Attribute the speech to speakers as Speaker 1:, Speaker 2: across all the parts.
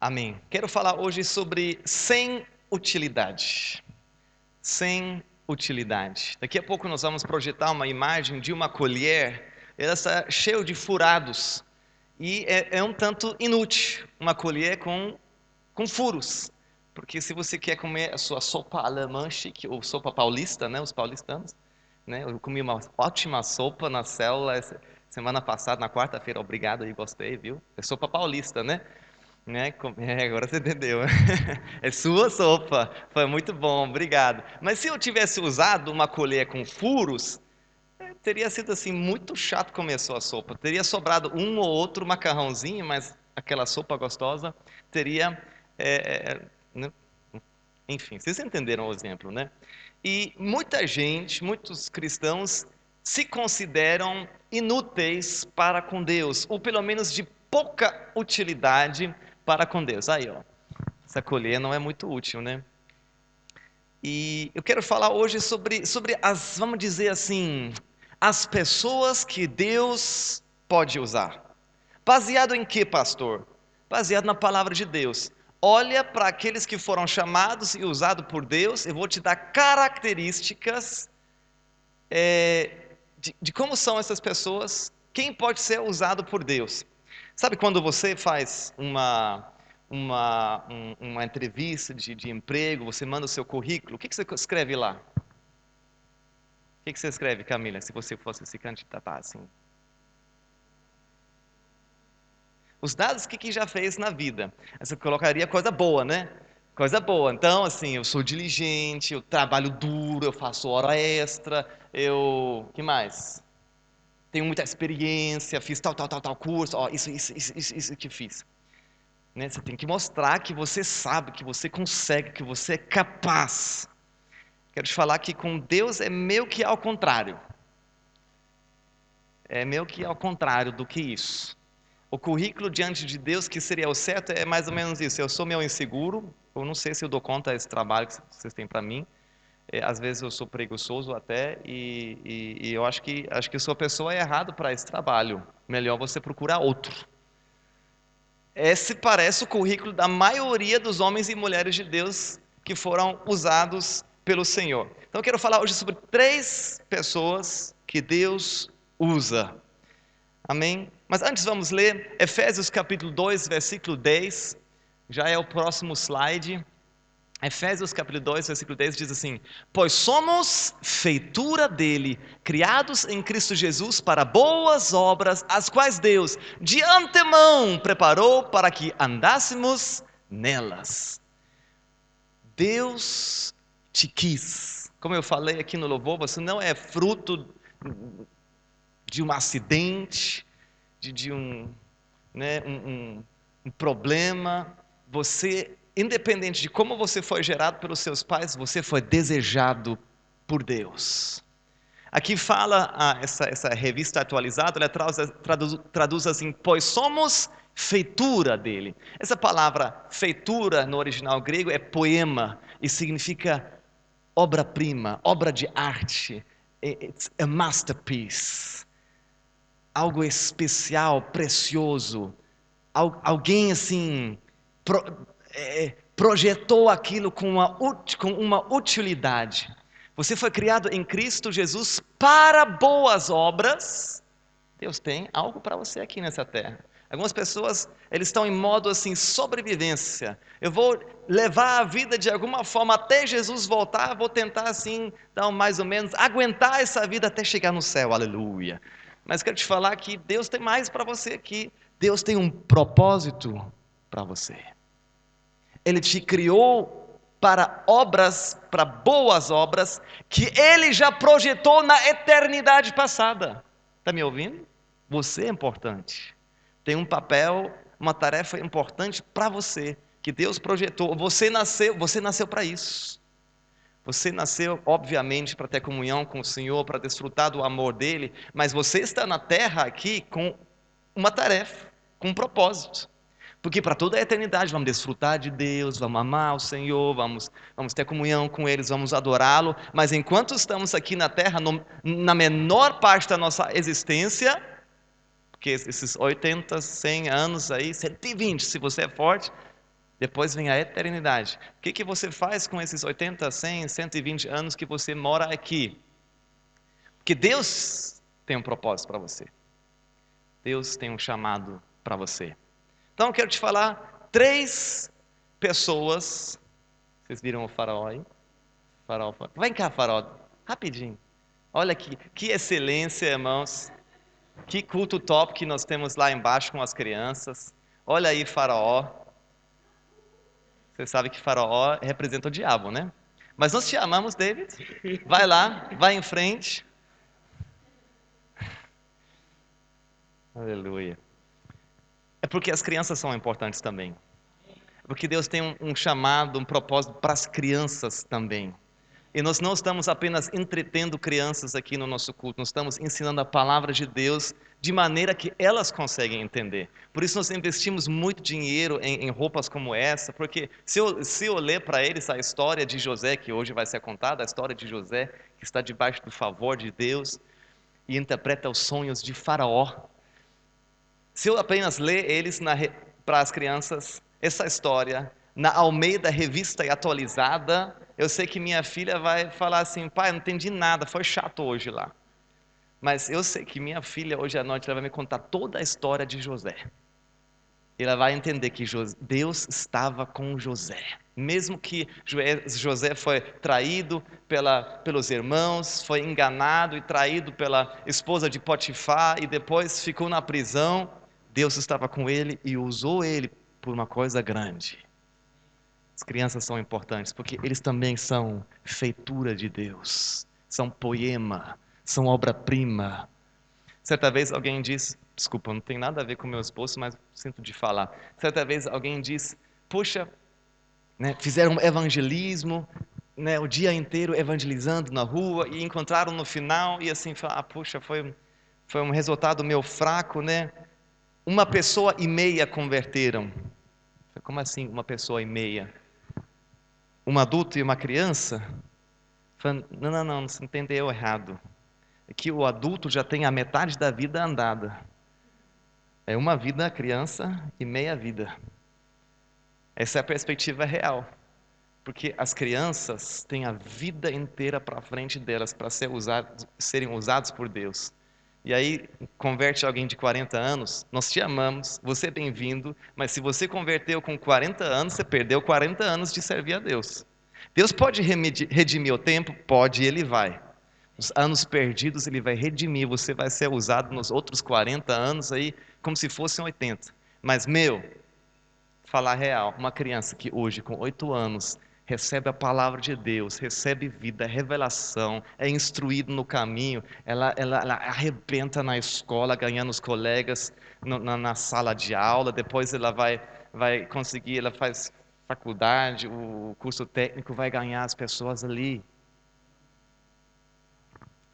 Speaker 1: Amém. Quero falar hoje sobre sem utilidade. Sem utilidade. Daqui a pouco nós vamos projetar uma imagem de uma colher. Ela está cheia de furados e é, é um tanto inútil. Uma colher com, com furos. Porque se você quer comer a sua sopa alemã chique, ou sopa paulista, né, os paulistanos, né, eu comi uma ótima sopa na célula semana passada, na quarta-feira, obrigado aí, gostei, viu? É sopa paulista, né? Né? É, agora você entendeu. É sua sopa. Foi muito bom, obrigado. Mas se eu tivesse usado uma colher com furos, é, teria sido assim muito chato comer sua sopa. Teria sobrado um ou outro macarrãozinho, mas aquela sopa gostosa teria. É, é né? Enfim, vocês entenderam o exemplo, né? E muita gente, muitos cristãos, se consideram inúteis para com Deus, ou pelo menos de pouca utilidade para com Deus. Aí, ó, essa colher não é muito útil, né? E eu quero falar hoje sobre, sobre as, vamos dizer assim, as pessoas que Deus pode usar. Baseado em que, pastor? Baseado na palavra de Deus. Olha para aqueles que foram chamados e usados por Deus, eu vou te dar características é, de, de como são essas pessoas, quem pode ser usado por Deus. Sabe quando você faz uma, uma, um, uma entrevista de, de, emprego, você manda o seu currículo, o que, que você escreve lá? O que, que você escreve, Camila, se você fosse se candidatar assim? Os dados que, que já fez na vida. Você colocaria coisa boa, né? Coisa boa. Então, assim, eu sou diligente, eu trabalho duro, eu faço hora extra, eu. que mais? Tenho muita experiência, fiz tal, tal, tal, tal curso, ó, isso, isso, isso, isso, isso que fiz. Né? Você tem que mostrar que você sabe, que você consegue, que você é capaz. Quero te falar que com Deus é meio que ao contrário. É meio que ao contrário do que isso. O currículo diante de Deus, que seria o certo, é mais ou menos isso. Eu sou meu inseguro, eu não sei se eu dou conta desse trabalho que vocês têm para mim. É, às vezes eu sou preguiçoso até e, e, e eu acho que acho que sua pessoa é errado para esse trabalho. Melhor você procurar outro. Esse parece o currículo da maioria dos homens e mulheres de Deus que foram usados pelo Senhor. Então eu quero falar hoje sobre três pessoas que Deus usa. Amém? Mas antes vamos ler Efésios capítulo 2, versículo 10. Já é o próximo slide. Efésios capítulo 2, versículo 10 diz assim: Pois somos feitura dele, criados em Cristo Jesus para boas obras, as quais Deus de antemão preparou para que andássemos nelas. Deus te quis. Como eu falei aqui no louvor, você não é fruto de um acidente, de, de um, né, um, um, um problema. Você independente de como você foi gerado pelos seus pais, você foi desejado por Deus. Aqui fala ah, essa, essa, revista atualizada, ela traduz, traduz, assim: pois somos feitura dele. Essa palavra feitura no original grego é poema e significa obra-prima, obra de arte. It's a masterpiece. Algo especial, precioso. Alguém assim é, projetou aquilo com uma, com uma utilidade. Você foi criado em Cristo Jesus para boas obras. Deus tem algo para você aqui nessa terra. Algumas pessoas, eles estão em modo assim, sobrevivência. Eu vou levar a vida de alguma forma até Jesus voltar, vou tentar assim, dar mais ou menos, aguentar essa vida até chegar no céu, aleluia. Mas quero te falar que Deus tem mais para você aqui. Deus tem um propósito para você. Ele te criou para obras, para boas obras, que Ele já projetou na eternidade passada. Está me ouvindo? Você é importante. Tem um papel, uma tarefa importante para você, que Deus projetou. Você nasceu, você nasceu para isso. Você nasceu, obviamente, para ter comunhão com o Senhor, para desfrutar do amor dele, mas você está na terra aqui com uma tarefa, com um propósito. Porque para toda a eternidade vamos desfrutar de Deus, vamos amar o Senhor, vamos, vamos ter comunhão com eles, vamos adorá-lo. Mas enquanto estamos aqui na terra, no, na menor parte da nossa existência, porque esses 80, 100 anos aí, 120, se você é forte, Depois vem a eternidade. O que, que você faz com esses 80, 100, 120 anos que você mora aqui? Porque Deus tem um propósito para você. Deus tem um chamado para você. Então quero te falar três pessoas. Vocês viram o faraó aí? Faraó. Vem cá, faraó. Rapidinho. Olha que, que excelência, irmãos. Que culto top que nós temos lá embaixo com as crianças. Olha aí, faraó. Você sabe que Faraó representa o diabo, né? Mas nós te amamos, David. Vai lá, vai em frente. Aleluia. É porque as crianças são importantes também. Porque Deus tem um, um chamado, um propósito para as crianças também. E nós não estamos apenas entretendo crianças aqui no nosso culto, nós estamos ensinando a palavra de Deus de maneira que elas conseguem entender. Por isso nós investimos muito dinheiro em, em roupas como essa, porque se eu, se eu ler para eles a história de José, que hoje vai ser contada, a história de José, que está debaixo do favor de Deus e interpreta os sonhos de Faraó, se eu apenas ler eles para as crianças, essa história, na Almeida Revista e Atualizada, eu sei que minha filha vai falar assim, pai, não entendi nada, foi chato hoje lá. Mas eu sei que minha filha hoje à noite ela vai me contar toda a história de José. Ela vai entender que Deus estava com José. Mesmo que José foi traído pela, pelos irmãos, foi enganado e traído pela esposa de Potifar e depois ficou na prisão, Deus estava com ele e usou ele por uma coisa grande. As crianças são importantes porque eles também são feitura de Deus, são poema, são obra-prima. Certa vez alguém disse, desculpa, não tem nada a ver com meu esposo, mas sinto de falar. Certa vez alguém disse, puxa, né, fizeram evangelismo, né, o dia inteiro evangelizando na rua e encontraram no final e assim, ah, puxa, foi, foi um resultado meu fraco, né? Uma pessoa e meia converteram. Como assim, uma pessoa e meia? um adulto e uma criança, falando, não, não, não, você entendeu errado. É que o adulto já tem a metade da vida andada. É uma vida criança e meia vida. Essa é a perspectiva real. Porque as crianças têm a vida inteira para frente delas para ser serem usados por Deus. E aí converte alguém de 40 anos, nós te amamos, você é bem-vindo, mas se você converteu com 40 anos, você perdeu 40 anos de servir a Deus. Deus pode redimir o tempo? Pode, ele vai. Os anos perdidos ele vai redimir, você vai ser usado nos outros 40 anos aí como se fossem 80. Mas meu, falar real, uma criança que hoje com 8 anos recebe a palavra de Deus, recebe vida, revelação, é instruído no caminho, ela, ela, ela arrebenta na escola, ganhando os colegas no, na, na, sala de aula, depois ela vai, vai conseguir, ela faz faculdade, o curso técnico, vai ganhar as pessoas ali.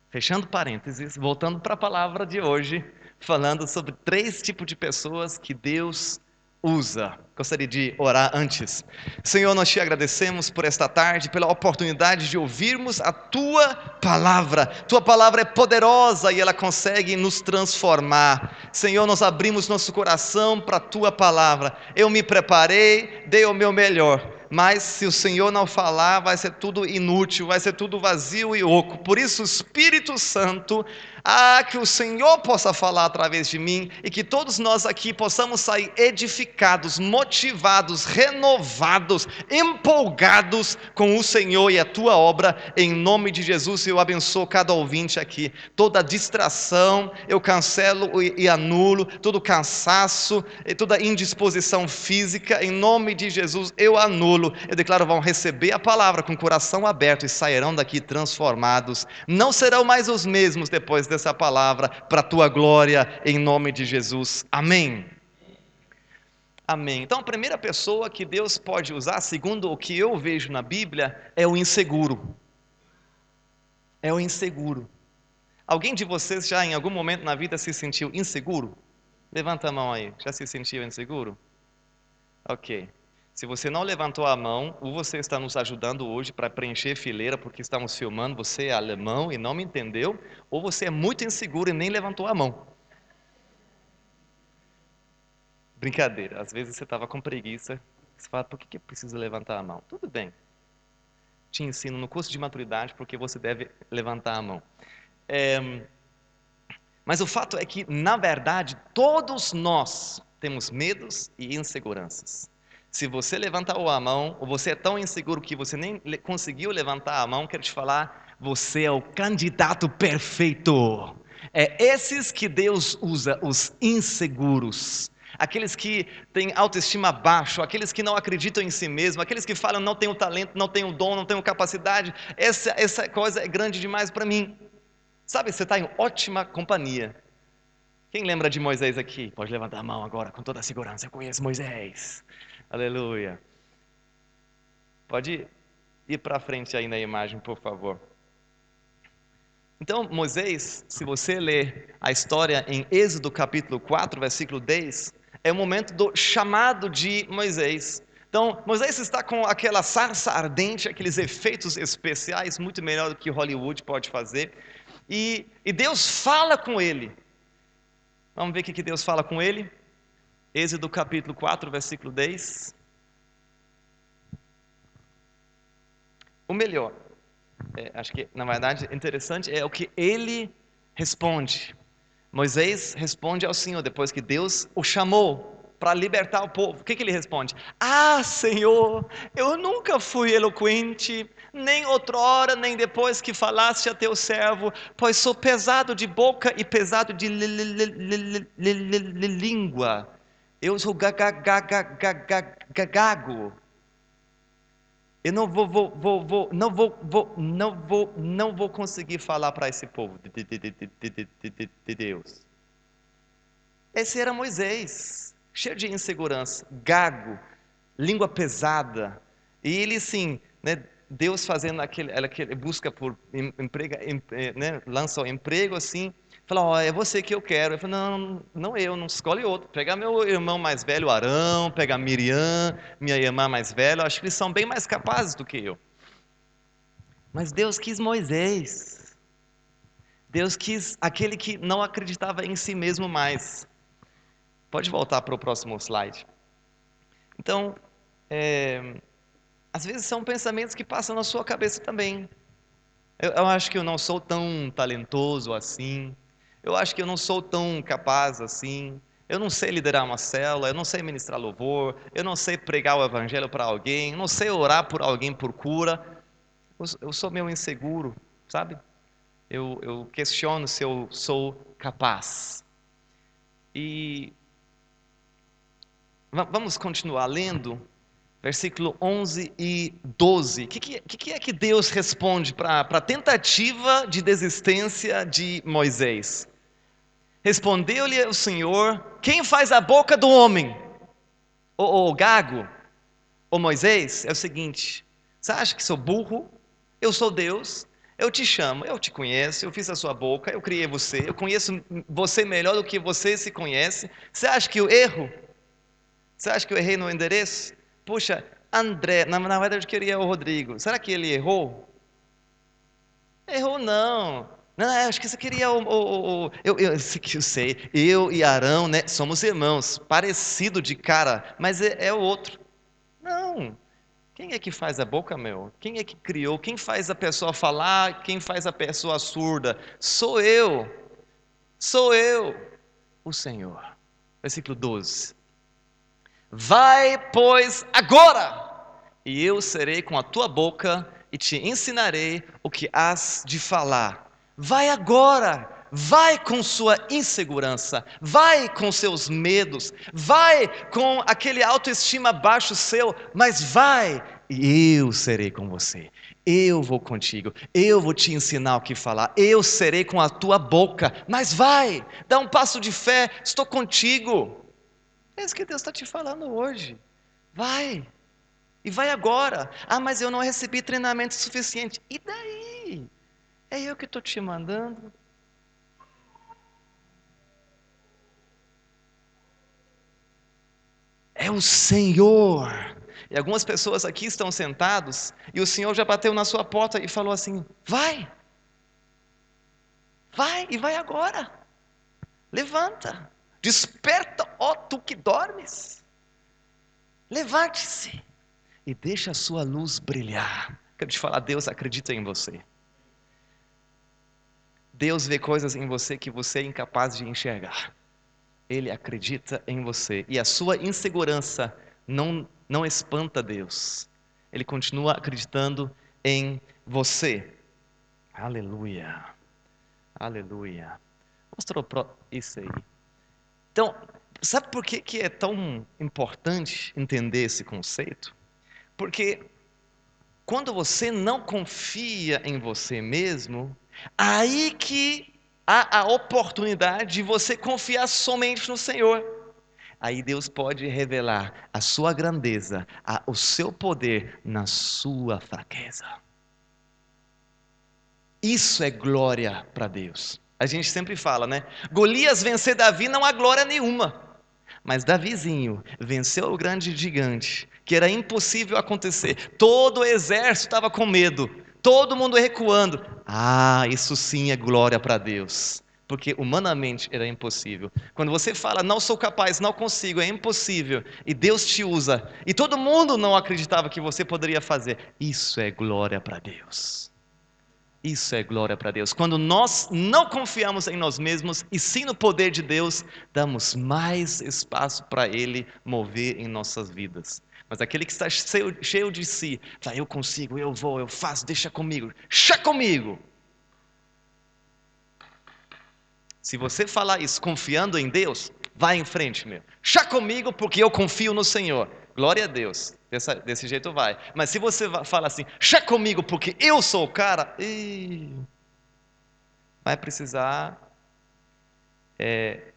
Speaker 1: Fechando parênteses, voltando para a palavra de hoje, falando sobre três tipos de pessoas que Deus usa. Gostaria de orar antes. Senhor, nós te agradecemos por esta tarde, pela oportunidade de ouvirmos a tua palavra. Tua palavra é poderosa e ela consegue nos transformar. Senhor, nós abrimos nosso coração para a tua palavra. Eu me preparei, dei o meu melhor mas se o Senhor não falar, vai ser tudo inútil, vai ser tudo vazio e oco. Por isso, o Espírito Santo ah, que o Senhor possa falar através de mim e que todos nós aqui possamos sair edificados, motivados, renovados, empolgados com o Senhor e a tua obra, em nome de Jesus. Eu abençoo cada ouvinte aqui. Toda distração eu cancelo e anulo, todo cansaço e toda indisposição física, em nome de Jesus eu anulo. Eu declaro: vão receber a palavra com o coração aberto e sairão daqui transformados. Não serão mais os mesmos depois dessa essa palavra para a tua glória, em nome de Jesus. Amém. Amém. Então, a primeira pessoa que Deus pode usar, segundo o que eu vejo na Bíblia, é o inseguro. É o inseguro. Alguém de vocês já em algum momento na vida se sentiu inseguro? Levanta a mão aí. Já se sentiu inseguro? Ok. Se você não levantou a mão, ou você está nos ajudando hoje para preencher fileira porque estamos filmando, você é alemão e não me entendeu, ou você é muito inseguro e nem levantou a mão. Brincadeira, às vezes você estava com preguiça Você fala, por que, que precisa levantar a mão? Tudo bem. Te ensino no curso de maturidade porque você deve levantar a mão. É, mas o fato é que, na verdade, todos nós temos medos e inseguranças. Se você levantar a mão, ou você é tão inseguro que você nem conseguiu levantar a mão, quero te falar, você é o candidato perfeito. É esses que Deus usa, os inseguros. Aqueles que têm autoestima baixo, aqueles que não acreditam em si mesmo, aqueles que falam não tenho talento, não tenho dom, não tenho capacidade, essa, essa coisa é grande demais para mim. Sabe, você está em ótima companhia. Quem lembra de Moisés aqui? Pode levantar a mão agora com toda a segurança. Eu conheço Moisés. Aleluia. Pode ir para frente aí na imagem, por favor. Então, Moisés, se você ler a história em Êxodo capítulo 4, versículo 10, é o momento do chamado de Moisés. Então, Moisés está com aquela sarça ardente, aqueles efeitos especiais, muito melhor do que Hollywood pode fazer. E, e Deus fala com ele. Vamos ver o que Deus fala com ele? Êxodo capítulo 4, versículo 10. O melhor, é, acho que na verdade interessante é o que ele responde. Moisés responde ao Senhor depois que Deus o chamou para libertar o povo. O que, que ele responde? Ah, Senhor, eu nunca fui eloquente, nem outrora, nem depois que falaste a teu servo, pois sou pesado de boca e pesado de língua. Eu sou gago. Eu não vou, vou, vou, vou, não vou, vou, não vou, não vou conseguir falar para esse povo de, de, de, de, Deus. Esse era Moisés, cheio de insegurança, gago, língua pesada. E ele, sim, né, Deus fazendo aquele, aquele busca por emprego, né, lança o emprego assim, Fala, ó, é você que eu quero. Eu falei, não, não eu, não escolhe outro. Pegar meu irmão mais velho, Arão, pegar Miriam, minha irmã mais velha, acho que eles são bem mais capazes do que eu. Mas Deus quis Moisés. Deus quis aquele que não acreditava em si mesmo mais. Pode voltar para o próximo slide. Então, é, às vezes são pensamentos que passam na sua cabeça também. Eu, eu acho que eu não sou tão talentoso assim eu acho que eu não sou tão capaz assim, eu não sei liderar uma célula, eu não sei ministrar louvor, eu não sei pregar o evangelho para alguém, eu não sei orar por alguém por cura, eu, sou meio inseguro, sabe? Eu, eu questiono se eu sou capaz. E vamos continuar lendo, versículo 11 e 12. O que, que, que, é que Deus responde para a tentativa de desistência de Moisés? Respondeu-lhe o Senhor: Quem faz a boca do homem? O, o gago? O Moisés? É o seguinte: Você acha que sou burro? Eu sou Deus. Eu te chamo, eu te conheço, eu fiz a sua boca, eu criei você, eu conheço você melhor do que você se conhece. Você acha que eu erro? Você acha que eu errei no endereço? Puxa, André, na, na verdade eu queria o Rodrigo. Será que ele errou? Errou não. Não, acho que você queria o. o, o eu, eu, eu, sei, eu e Arão, né, somos irmãos, parecido de cara, mas é, é o outro. Não. Quem é que faz a boca, meu? Quem é que criou? Quem faz a pessoa falar? Quem faz a pessoa surda? Sou eu. Sou eu, o Senhor. Versículo 12. Vai, pois, agora, e eu serei com a tua boca e te ensinarei o que has de falar. Vai agora, vai com sua insegurança, vai com seus medos, vai com aquele autoestima baixo seu, mas vai e eu serei com você. Eu vou contigo, eu vou te ensinar o que falar, eu serei com a tua boca, mas vai, dá um passo de fé, estou contigo. É isso que Deus está te falando hoje. Vai, e vai agora. Ah, mas eu não recebi treinamento suficiente. E daí? É eu que estou te mandando. É o Senhor. E algumas pessoas aqui estão sentados e o Senhor já bateu na sua porta e falou assim: vai, vai e vai agora. Levanta, desperta, ó tu que dormes. Levante-se e deixe a sua luz brilhar. Quero te falar, Deus acredita em você. Deus vê coisas em você que você é incapaz de enxergar. Ele acredita em você. E a sua insegurança não, não espanta Deus. Ele continua acreditando em você. Aleluia. Aleluia. Mostrou isso aí. Então, sabe por que, que é tão importante entender esse conceito? Porque quando você não confia em você mesmo, aí que há a oportunidade de você confiar somente no Senhor. Aí Deus pode revelar a sua grandeza, a, o seu poder na sua fraqueza. Isso é glória para Deus. A gente sempre fala, né? Golias vencer Davi não há glória nenhuma. Mas Davizinho venceu o grande gigante, que era impossível acontecer. Todo o exército estava com medo, todo mundo recuando. Ah, isso sim é glória para Deus. Porque humanamente era impossível. Quando você fala, não sou capaz, não consigo, é impossível, e Deus te usa, e todo mundo não acreditava que você poderia fazer, isso é glória para Deus. Isso é glória para Deus. Quando nós não confiamos em nós mesmos e sim no poder de Deus, damos mais espaço para Ele mover em nossas vidas. Mas aquele que está cheio, cheio de si, fala, eu consigo, eu vou, eu faço, deixa comigo, chá comigo. Se você falar isso confiando em Deus, vai em frente, meu. Chá comigo porque eu confio no Senhor. Glória a Deus. Dessa, desse jeito vai. Mas se você fala assim, chá comigo porque eu sou o cara, ih, vai precisar. É,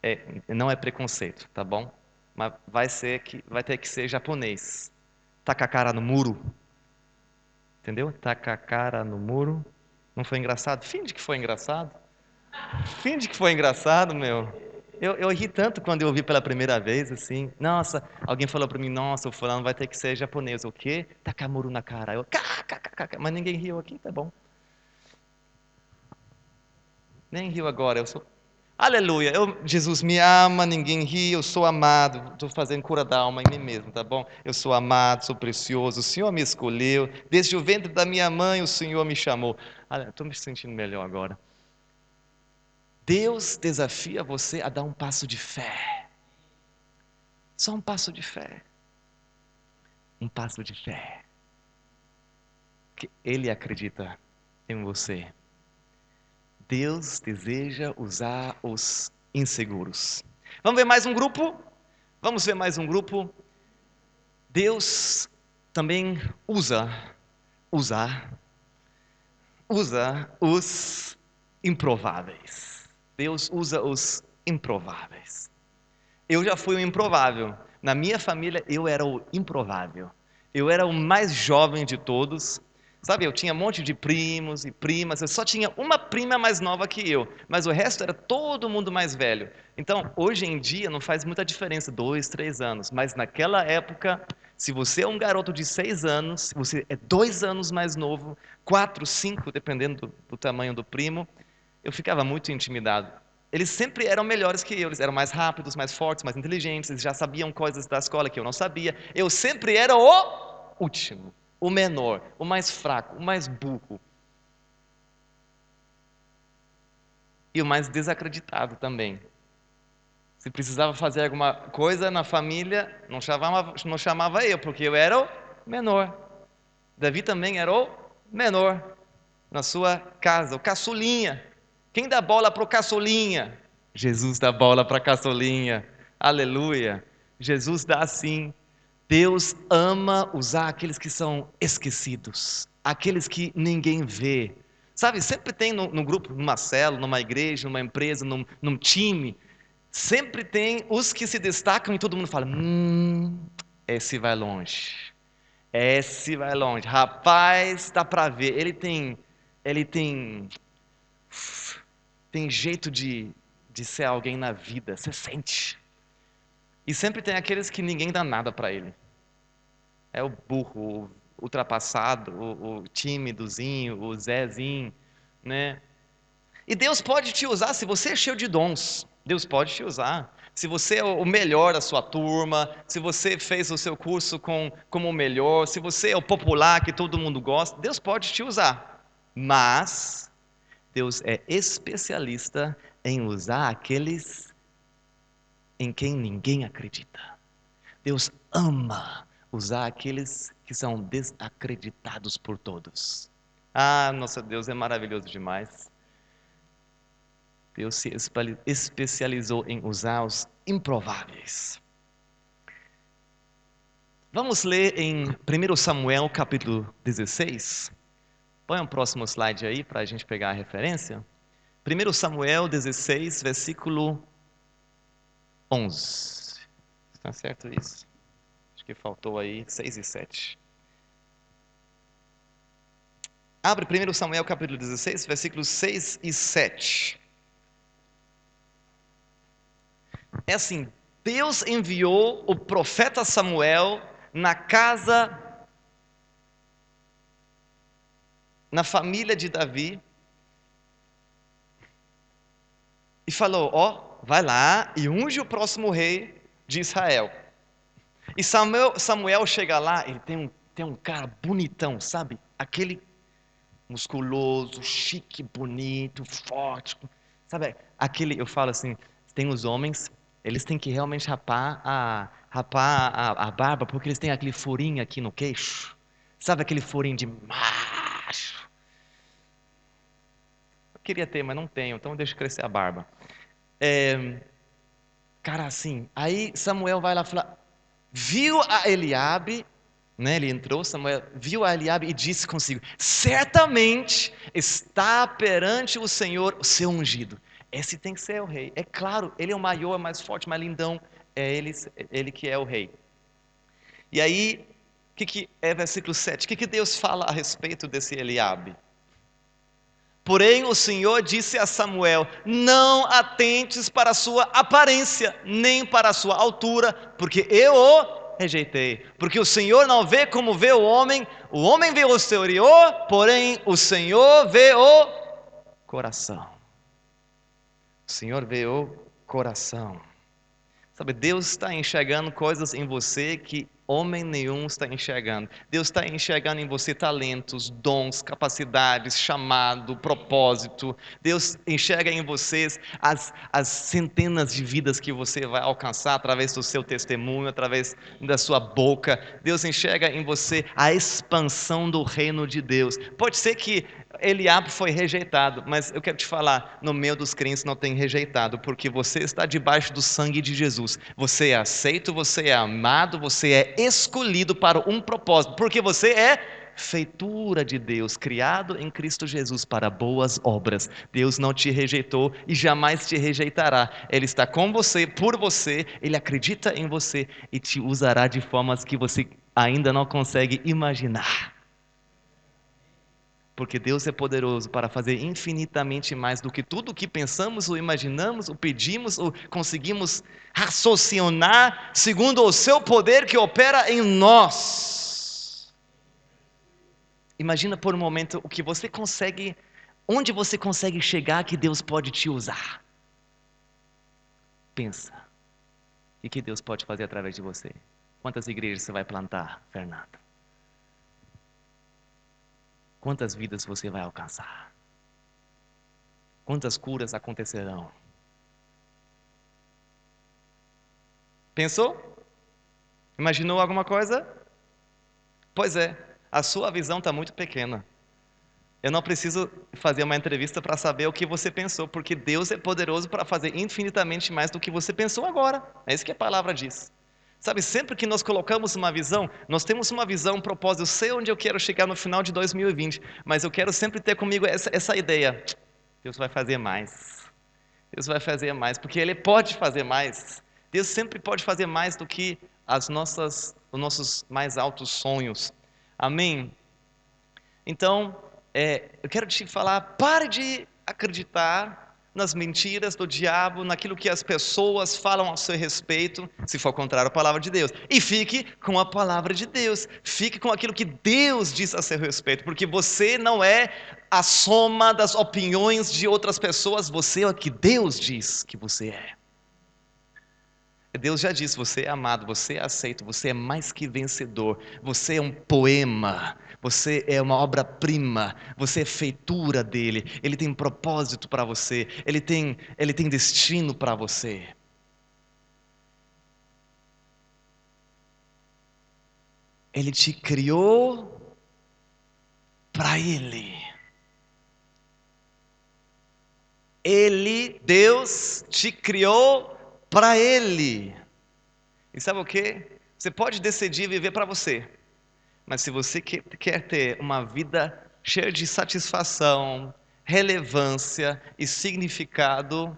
Speaker 1: é, não é preconceito, tá bom? Mas vai, ser que, vai ter que ser japonês. Taca a cara no muro. Entendeu? Taca a cara no muro. Não foi engraçado? Finge que foi engraçado. Finge que foi engraçado, meu. Eu, eu ri tanto quando eu ouvi pela primeira vez, assim. Nossa, alguém falou para mim, nossa, o fulano vai ter que ser japonês. O quê? Takamuru na cara. Eu, mas ninguém riu aqui, tá bom. Nem riu agora, eu sou... Aleluia, eu, Jesus me ama, ninguém ri, eu sou amado. Estou fazendo cura da alma em mim mesmo, tá bom? Eu sou amado, sou precioso, o Senhor me escolheu. Desde o ventre da minha mãe, o Senhor me chamou. Estou me sentindo melhor agora. Deus desafia você a dar um passo de fé. Só um passo de fé. Um passo de fé. Que Ele acredita em você. Deus deseja usar os inseguros. Vamos ver mais um grupo? Vamos ver mais um grupo. Deus também usa, usar, usa os improváveis. Deus usa os improváveis. Eu já fui o improvável. Na minha família, eu era o improvável. Eu era o mais jovem de todos. Sabe, eu tinha um monte de primos e primas, eu só tinha uma prima mais nova que eu, mas o resto era todo mundo mais velho. Então, hoje em dia não faz muita diferença, dois, três anos, mas naquela época, se você é um garoto de seis anos, você é dois anos mais novo, quatro, cinco, dependendo do, do tamanho do primo, eu ficava muito intimidado. Eles sempre eram melhores que eu, eles eram mais rápidos, mais fortes, mais inteligentes, eles já sabiam coisas da escola que eu não sabia. Eu sempre era o último, o menor, o mais fraco, o mais burro. E o mais desacreditado também. Se precisava fazer alguma coisa na família, não chamava, não chamava eu, porque eu era o menor. Davi também era o menor na sua casa, o caçulinha. Quem dá bola para o caçulinha? Jesus dá bola para a caçulinha. Aleluia. Jesus dá assim. Deus ama usar aqueles que são esquecidos, aqueles que ninguém vê. Sabe, sempre tem no, no grupo, numa célula, numa igreja, numa empresa, num, num time, sempre tem os que se destacam e todo mundo fala: hum, esse vai longe. Esse vai longe. Rapaz, dá para ver. Ele tem, ele tem tem jeito de, de ser alguém na vida, você sente. E sempre tem aqueles que ninguém dá nada para ele. É o burro, o ultrapassado, o, o tímidozinho, o Zezinho, né? E Deus pode te usar, se você é cheio de dons, Deus pode te usar. Se você é o melhor da sua turma, se você fez o seu curso com, como o melhor, se você é o popular que todo mundo gosta, Deus pode te usar. Mas Deus é especialista em usar aqueles em quem ninguém acredita. Deus ama usar aqueles que são desacreditados por todos. Ah, nosso Deus é maravilhoso demais. Deus se especializou em usar os improváveis. Vamos ler em 1 Samuel capítulo 16. Põe um próximo slide aí para a gente pegar a referência. 1 Samuel 16, versículo 11. Está certo isso? Acho que faltou aí 6 e 7. Abre 1 Samuel capítulo 16, versículos 6 e 7. É assim: Deus enviou o profeta Samuel na casa, na família de Davi, e falou: Ó, vai lá e unge o próximo rei de Israel. E Samuel, Samuel chega lá, ele tem um, tem um cara bonitão, sabe? Aquele musculoso, chique, bonito, forte. Sabe? Aquele, eu falo assim, tem os homens eles têm que realmente rapar a, rapar a, a barba, porque eles têm aquele furinho aqui no queixo. Sabe aquele furinho de macho? Eu queria ter, mas não tenho, então deixa crescer a barba. É, cara, assim, aí Samuel vai lá falar, viu a Eliabe, né, ele entrou, Samuel viu a Eliabe e disse consigo, certamente está perante o Senhor o seu ungido. Esse tem que ser o rei. É claro, ele é o maior, mais forte, mais lindão. É ele, ele que é o rei. E aí, o que, que é versículo 7? O que, que Deus fala a respeito desse Eliabe? Porém, o Senhor disse a Samuel: Não atentes para a sua aparência, nem para a sua altura, porque eu o rejeitei. Porque o Senhor não vê como vê o homem, o homem vê o exterior, porém o Senhor vê o coração. O Senhor vê o coração. Sabe, Deus está enxergando coisas em você que homem nenhum está enxergando. Deus está enxergando em você talentos, dons, capacidades, chamado, propósito. Deus enxerga em vocês as, as centenas de vidas que você vai alcançar através do seu testemunho, através da sua boca. Deus enxerga em você a expansão do reino de Deus. Pode ser que Eliabe foi rejeitado, mas eu quero te falar, no meio dos crentes não tem rejeitado, porque você está debaixo do sangue de Jesus. Você é aceito, você é amado, você é escolhido para um propósito, porque você é feitura de Deus, criado em Cristo Jesus para boas obras. Deus não te rejeitou e jamais te rejeitará. Ele está com você, por você, ele acredita em você e te usará de formas que você ainda não consegue imaginar. Porque Deus é poderoso para fazer infinitamente mais do que tudo o que pensamos, ou imaginamos, ou pedimos, ou conseguimos raciocinar, segundo o seu poder que opera em nós. Imagina por um momento o que você consegue, onde você consegue chegar que Deus pode te usar. Pensa. O que Deus pode fazer através de você? Quantas igrejas você vai plantar, Fernando? Quantas vidas você vai alcançar? Quantas curas acontecerão? Pensou? Imaginou alguma coisa? Pois é, a sua visão está muito pequena. Eu não preciso fazer uma entrevista para saber o que você pensou, porque Deus é poderoso para fazer infinitamente mais do que você pensou agora. É isso que a palavra diz. Sabe, sempre que nós colocamos uma visão, nós temos uma visão, um propósito, eu sei onde eu quero chegar no final de 2020, mas eu quero sempre ter comigo essa, essa ideia. Deus vai fazer mais. Deus vai fazer mais, porque Ele pode fazer mais. Deus sempre pode fazer mais do que as nossas, os nossos mais altos sonhos. Amém? Então, é, eu quero te falar, pare de acreditar nas mentiras do diabo, naquilo que as pessoas falam a seu respeito, se for contrário à palavra de Deus. E fique com a palavra de Deus. Fique com aquilo que Deus diz a seu respeito, porque você não é a soma das opiniões de outras pessoas, você é o que Deus diz que você é. Deus já disse: você é amado, você é aceito, você é mais que vencedor, você é um poema, você é uma obra-prima, você é feitura dele, ele tem propósito para você, ele tem, ele tem destino para você. Ele te criou para ele. Ele, Deus, te criou para Ele. E sabe o que? Você pode decidir viver para você, mas se você quer ter uma vida cheia de satisfação, relevância e significado,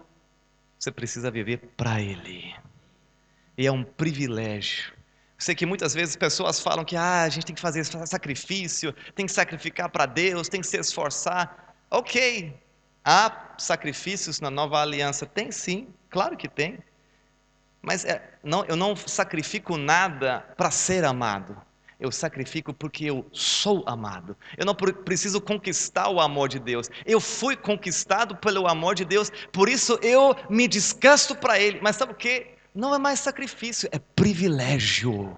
Speaker 1: você precisa viver para Ele. E é um privilégio. Sei que muitas vezes pessoas falam que ah, a gente tem que fazer sacrifício, tem que sacrificar para Deus, tem que se esforçar. Ok, há sacrifícios na nova aliança? Tem sim, claro que tem. Mas é, não, eu não sacrifico nada para ser amado. Eu sacrifico porque eu sou amado. Eu não preciso conquistar o amor de Deus. Eu fui conquistado pelo amor de Deus, por isso eu me desgasto para Ele. Mas sabe o que? Não é mais sacrifício, é privilégio.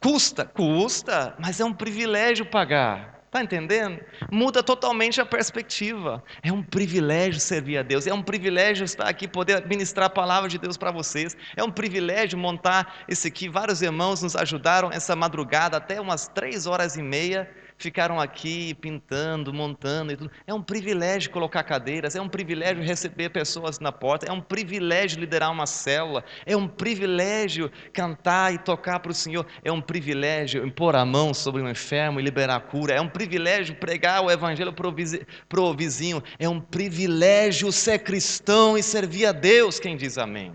Speaker 1: Custa, custa, mas é um privilégio pagar. Está entendendo? Muda totalmente a perspectiva. É um privilégio servir a Deus. É um privilégio estar aqui, poder ministrar a palavra de Deus para vocês. É um privilégio montar esse aqui. Vários irmãos nos ajudaram essa madrugada, até umas três horas e meia ficaram aqui pintando, montando e tudo. É um privilégio colocar cadeiras, é um privilégio receber pessoas na porta, é um privilégio liderar uma célula, é um privilégio cantar e tocar para o Senhor, é um privilégio impor a mão sobre o enfermo e liberar a cura, é um privilégio pregar o evangelho para o vizinho, é um privilégio ser cristão e servir a Deus, quem diz amém.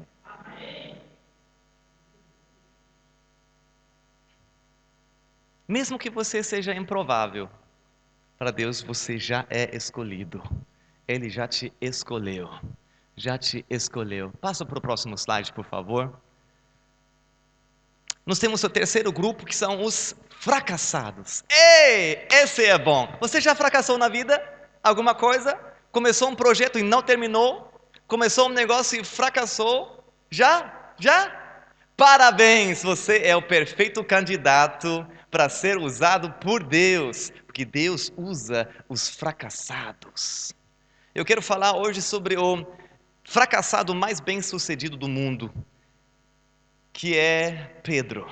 Speaker 1: Mesmo que você seja improvável, para Deus você já é escolhido. Ele já te escolheu. Já te escolheu. Passa para o próximo slide, por favor. Nós temos o terceiro grupo, que são os fracassados. Ei, esse é bom. Você já fracassou na vida? Alguma coisa? Começou um projeto e não terminou? Começou um negócio e fracassou? Já? Já? Parabéns, você é o perfeito candidato para ser usado por Deus, porque Deus usa os fracassados. Eu quero falar hoje sobre o fracassado mais bem-sucedido do mundo, que é Pedro.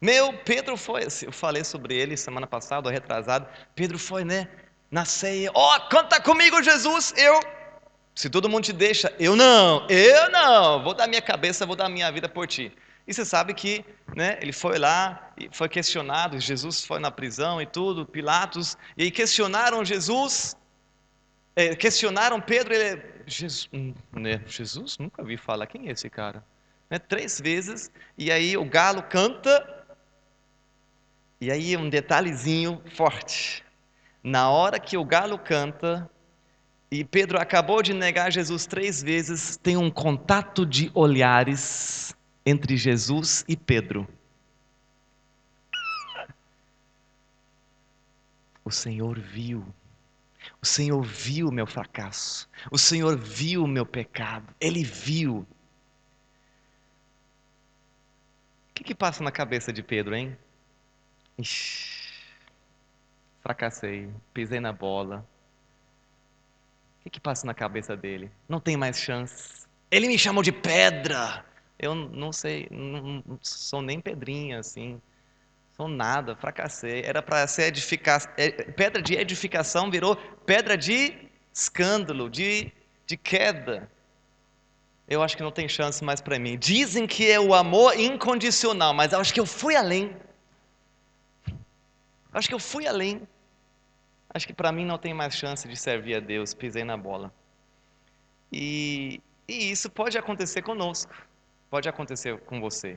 Speaker 1: Meu, Pedro foi, eu falei sobre ele semana passada, retrasado. Pedro foi, né, na ceia. Ó, oh, canta comigo, Jesus. Eu, se todo mundo te deixa, eu não, eu não. Vou dar minha cabeça, vou dar minha vida por ti. E você sabe que né, ele foi lá foi questionado, Jesus foi na prisão e tudo, Pilatos, e aí questionaram Jesus, é, questionaram Pedro, ele, Jesus, hum, né, Jesus, nunca vi falar, quem é esse cara? Né, três vezes, e aí o galo canta, e aí um detalhezinho forte, na hora que o galo canta, e Pedro acabou de negar Jesus três vezes, tem um contato de olhares, entre Jesus e Pedro. O Senhor viu. O Senhor viu o meu fracasso. O Senhor viu o meu pecado. Ele viu. O que, que passa na cabeça de Pedro, hein? Ixi, fracassei, pisei na bola. O que, que passa na cabeça dele? Não tem mais chance. Ele me chamou de pedra. Eu não sei, não, sou nem pedrinha, assim. Sou nada, fracassei. Era para ser. É, pedra de edificação virou pedra de escândalo, de, de queda. Eu acho que não tem chance mais para mim. Dizem que é o amor incondicional, mas eu acho que eu fui além. Eu acho que eu fui além. Acho que para mim não tem mais chance de servir a Deus. Pisei na bola. E, e isso pode acontecer conosco pode acontecer com você.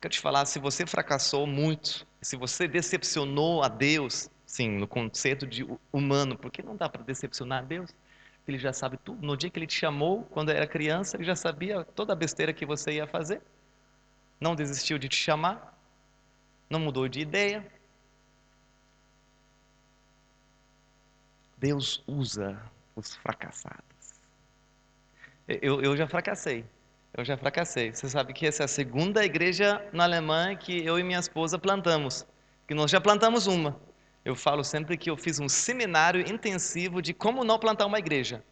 Speaker 1: Quero te falar, se você fracassou muito, se você decepcionou a Deus, sim, no conceito de humano, porque não dá para decepcionar a Deus. Ele já sabe tudo. No dia que ele te chamou, quando era criança, ele já sabia toda a besteira que você ia fazer. Não desistiu de te chamar, não mudou de ideia. Deus usa os fracassados. Eu, eu já fracassei. Eu já fracassei. Você sabe que essa é a segunda igreja na Alemanha que eu e minha esposa plantamos. Que nós já plantamos uma. Eu falo sempre que eu fiz um seminário intensivo de como não plantar uma igreja.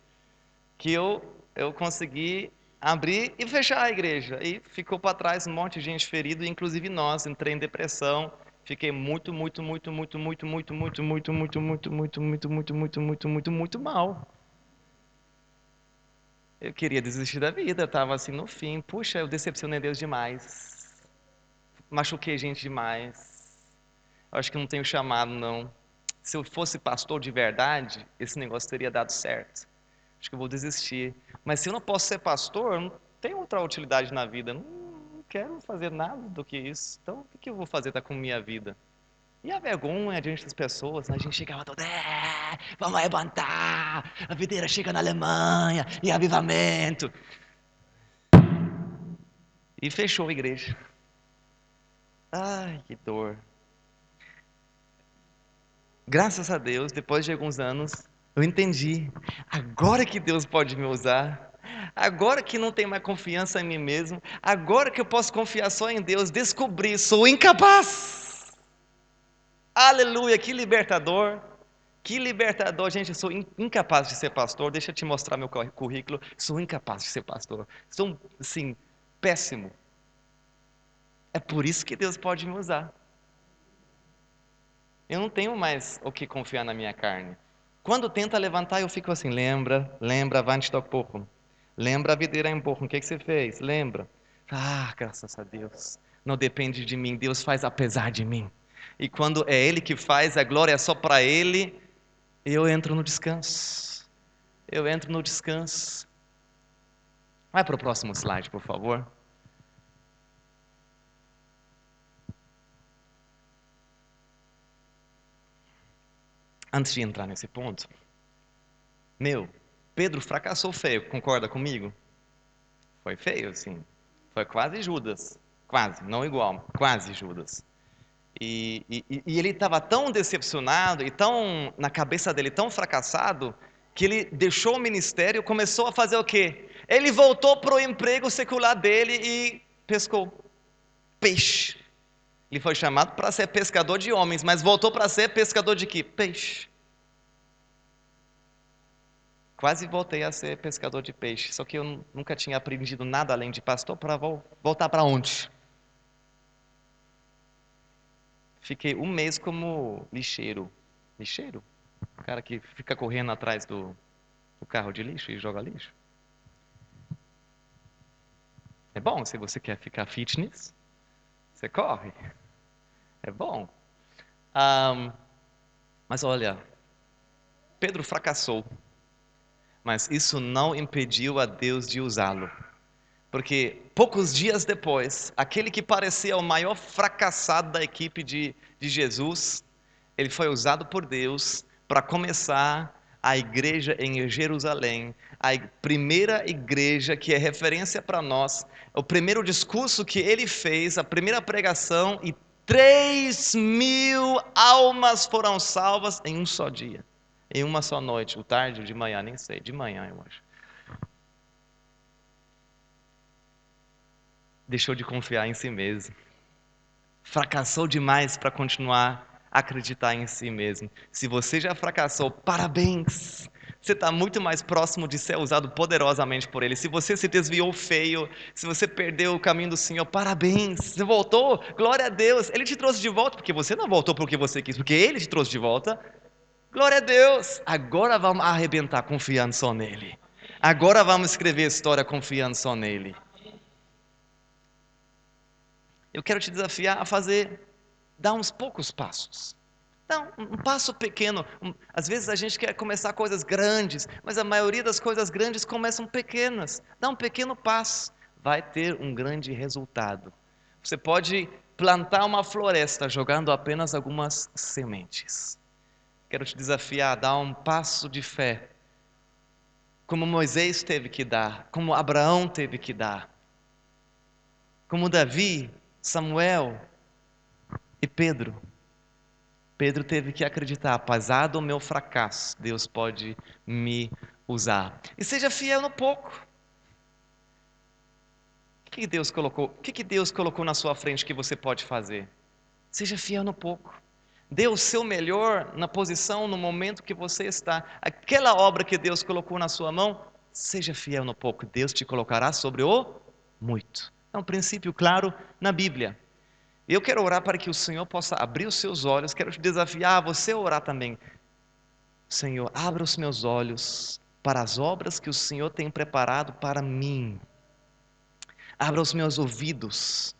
Speaker 1: Que eu, eu consegui abrir e fechar a igreja. E ficou para trás um monte de gente ferida, inclusive nós. Entrei em depressão. Fiquei muito, muito, muito, muito, muito, muito, muito, muito, muito, muito, muito, muito, muito, muito, muito, muito, muito mal. Eu queria desistir da vida, estava assim no fim. Puxa, eu decepcionei Deus demais. Machuquei gente demais. Eu acho que não tenho chamado, não. Se eu fosse pastor de verdade, esse negócio teria dado certo. Acho que eu vou desistir. Mas se eu não posso ser pastor, não tem outra utilidade na vida. Não, quero fazer nada do que isso. Então, o que eu vou fazer tá, com minha vida? E a vergonha diante das pessoas, né? a gente chegava todo, é, vamos levantar, a videira chega na Alemanha, e avivamento. E fechou a igreja. Ai, que dor. Graças a Deus, depois de alguns anos, eu entendi. Agora que Deus pode me usar. Agora que não tenho mais confiança em mim mesmo. Agora que eu posso confiar só em Deus, descobri, sou incapaz. Aleluia, que libertador. Que libertador, gente, eu sou incapaz de ser pastor. Deixa eu te mostrar meu currículo. Sou incapaz de ser pastor. Sou, assim, péssimo. É por isso que Deus pode me usar. Eu não tenho mais o que confiar na minha carne. Quando tenta levantar, eu fico assim, lembra, lembra, avante toque pouco. Lembra a videira em pouco, o que, que você fez? Lembra. Ah, graças a Deus. Não depende de mim, Deus faz apesar de mim. E quando é Ele que faz, a glória é só para Ele, eu entro no descanso. Eu entro no descanso. Vai para o próximo slide, por favor. Antes de entrar nesse ponto, meu, Pedro fracassou feio, concorda comigo? Foi feio, sim. Foi quase Judas. Quase, não igual, quase Judas. E, e, e ele estava tão decepcionado e tão, na cabeça dele, tão fracassado, que ele deixou o ministério e começou a fazer o quê? Ele voltou para o emprego secular dele e pescou peixe. Ele foi chamado para ser pescador de homens, mas voltou para ser pescador de quê? Peixe. Quase voltei a ser pescador de peixe, só que eu nunca tinha aprendido nada além de pastor para voltar para onde? Fiquei um mês como lixeiro. Lixeiro? O cara que fica correndo atrás do, do carro de lixo e joga lixo. É bom se você quer ficar fitness, você corre. É bom. Um, mas olha, Pedro fracassou, mas isso não impediu a Deus de usá-lo. Porque poucos dias depois, aquele que parecia o maior fracassado da equipe de, de Jesus, ele foi usado por Deus para começar a igreja em Jerusalém, a primeira igreja que é referência para nós, o primeiro discurso que ele fez, a primeira pregação, e Três mil almas foram salvas em um só dia, em uma só noite, o tarde ou de manhã, nem sei, de manhã eu acho. Deixou de confiar em si mesmo, fracassou demais para continuar a acreditar em si mesmo. Se você já fracassou, parabéns! você está muito mais próximo de ser usado poderosamente por Ele. Se você se desviou feio, se você perdeu o caminho do Senhor, parabéns, você voltou, glória a Deus. Ele te trouxe de volta, porque você não voltou porque você quis, porque Ele te trouxe de volta. Glória a Deus. Agora vamos arrebentar confiando só nele. Agora vamos escrever a história confiando só nele. Eu quero te desafiar a fazer, dar uns poucos passos. Então, um passo pequeno. Um, às vezes a gente quer começar coisas grandes, mas a maioria das coisas grandes começam pequenas. Dá um pequeno passo, vai ter um grande resultado. Você pode plantar uma floresta jogando apenas algumas sementes. Quero te desafiar a dar um passo de fé, como Moisés teve que dar, como Abraão teve que dar, como Davi, Samuel e Pedro. Pedro teve que acreditar, apesar do meu fracasso, Deus pode me usar. E seja fiel no pouco. que Deus colocou? O que Deus colocou na sua frente que você pode fazer? Seja fiel no pouco. Dê o seu melhor na posição, no momento que você está. Aquela obra que Deus colocou na sua mão, seja fiel no pouco. Deus te colocará sobre o muito. É um princípio claro na Bíblia. Eu quero orar para que o Senhor possa abrir os seus olhos. Quero te desafiar a você orar também. Senhor, abra os meus olhos para as obras que o Senhor tem preparado para mim. Abra os meus ouvidos.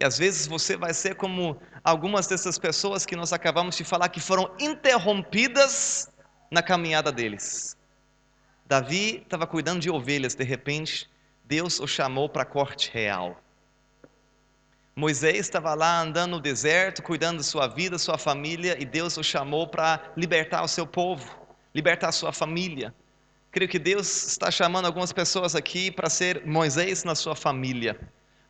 Speaker 1: E às vezes você vai ser como algumas dessas pessoas que nós acabamos de falar que foram interrompidas na caminhada deles. Davi estava cuidando de ovelhas, de repente, Deus o chamou para a corte real. Moisés estava lá andando no deserto, cuidando de sua vida, sua família, e Deus o chamou para libertar o seu povo, libertar a sua família. Creio que Deus está chamando algumas pessoas aqui para ser Moisés na sua família,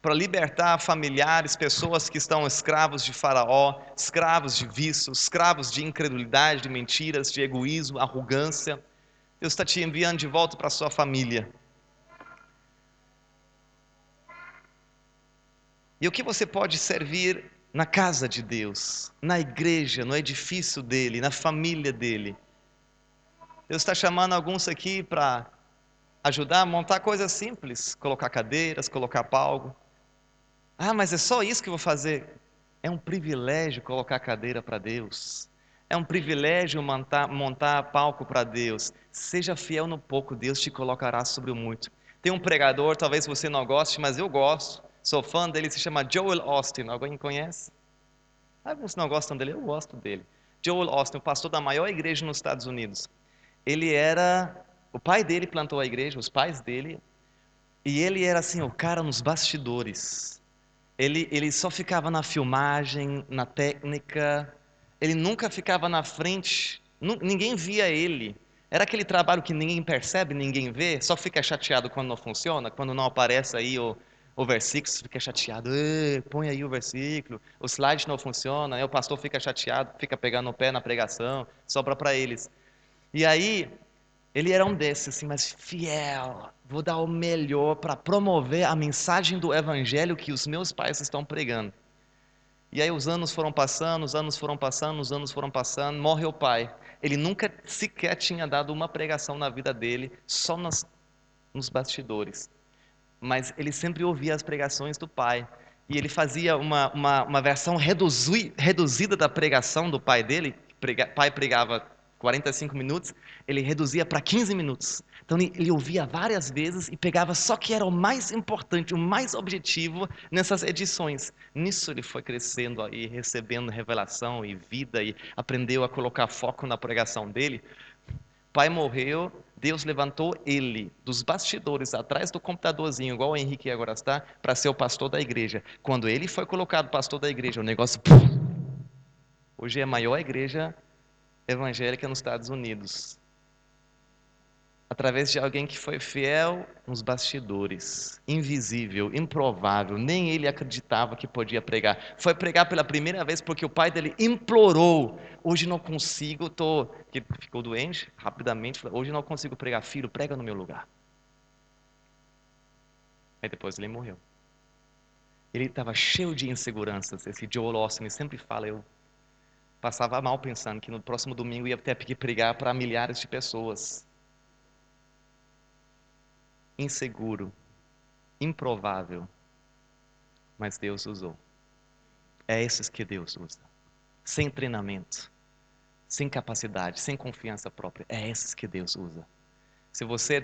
Speaker 1: para libertar familiares, pessoas que estão escravos de Faraó, escravos de vícios, escravos de incredulidade, de mentiras, de egoísmo, arrogância. Deus está te enviando de volta para a sua família. E o que você pode servir na casa de Deus, na igreja, no edifício dele, na família dele? Deus está chamando alguns aqui para ajudar a montar coisas simples, colocar cadeiras, colocar palco. Ah, mas é só isso que eu vou fazer. É um privilégio colocar cadeira para Deus. É um privilégio montar, montar palco para Deus. Seja fiel no pouco, Deus te colocará sobre o muito. Tem um pregador, talvez você não goste, mas eu gosto. Sou fã dele, se chama Joel Austin. Alguém conhece? Alguns não gostam dele, eu gosto dele. Joel Austin, o pastor da maior igreja nos Estados Unidos ele era. O pai dele plantou a igreja, os pais dele, e ele era assim, o cara nos bastidores. Ele, ele só ficava na filmagem, na técnica, ele nunca ficava na frente, ninguém via ele. Era aquele trabalho que ninguém percebe, ninguém vê, só fica chateado quando não funciona, quando não aparece aí o, o versículo, fica chateado, põe aí o versículo, o slide não funciona, aí o pastor fica chateado, fica pegando o pé na pregação, sobra para eles. E aí, ele era um desses, assim, mas fiel. Vou dar o melhor para promover a mensagem do evangelho que os meus pais estão pregando. E aí os anos foram passando, os anos foram passando, os anos foram passando, morre o pai. Ele nunca sequer tinha dado uma pregação na vida dele, só nas, nos bastidores. Mas ele sempre ouvia as pregações do pai. E ele fazia uma, uma, uma versão reduzi, reduzida da pregação do pai dele. Prega, pai pregava 45 minutos, ele reduzia para 15 minutos. Então ele, ouvia várias vezes e pegava só que era o mais importante, o mais objetivo nessas edições. Nisso ele foi crescendo e recebendo revelação e vida e aprendeu a colocar foco na pregação dele. Pai morreu, Deus levantou ele dos bastidores, atrás do computadorzinho, igual o Henrique agora está, para ser o pastor da igreja. Quando ele foi colocado pastor da igreja, o negócio. Hoje é a maior igreja evangélica nos Estados Unidos. Através de alguém que foi fiel nos bastidores, invisível, improvável, nem ele acreditava que podia pregar. Foi pregar pela primeira vez porque o pai dele implorou: Hoje não consigo, tô, que ficou doente, rapidamente, falou, hoje não consigo pregar, filho, prega no meu lugar. Aí depois ele morreu. Ele estava cheio de inseguranças. Esse Joel Austin sempre fala: Eu passava mal pensando que no próximo domingo ia ter que pregar para milhares de pessoas. Inseguro, improvável, mas Deus usou. É esses que Deus usa. Sem treinamento, sem capacidade, sem confiança própria. É esses que Deus usa. Se você é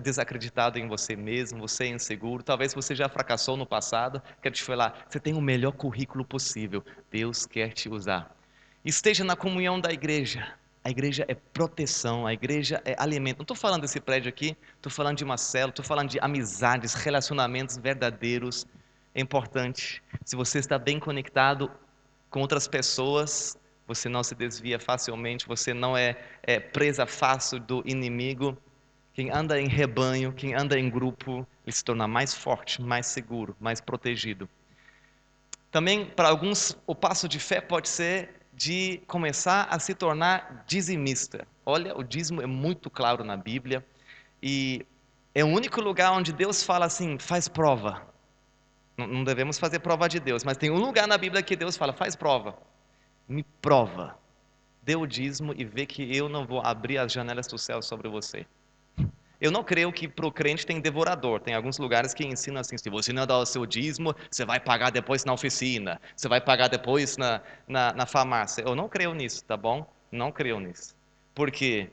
Speaker 1: desacreditado em você mesmo, você é inseguro, talvez você já fracassou no passado, quero te falar, você tem o melhor currículo possível. Deus quer te usar. Esteja na comunhão da igreja. A igreja é proteção, a igreja é alimento. Não estou falando desse prédio aqui, estou falando de uma estou falando de amizades, relacionamentos verdadeiros. É importante. Se você está bem conectado com outras pessoas, você não se desvia facilmente, você não é, é presa fácil do inimigo. Quem anda em rebanho, quem anda em grupo, ele se torna mais forte, mais seguro, mais protegido. Também, para alguns, o passo de fé pode ser de começar a se tornar dizimista. Olha, o dízimo é muito claro na Bíblia e é o único lugar onde Deus fala assim: faz prova, Não devemos fazer prova de Deus, mas tem um lugar na Bíblia que Deus fala: faz prova, me prova, dê o dízimo e vê que eu não vou abrir as janelas do céu sobre você. Eu não creio que para o crente tem devorador. Tem alguns lugares que ensinam assim: se você não dá o seu dízimo, você vai pagar depois na oficina, você vai pagar depois na, na, na farmácia. Eu não creio nisso, tá bom? Não creio nisso. Porque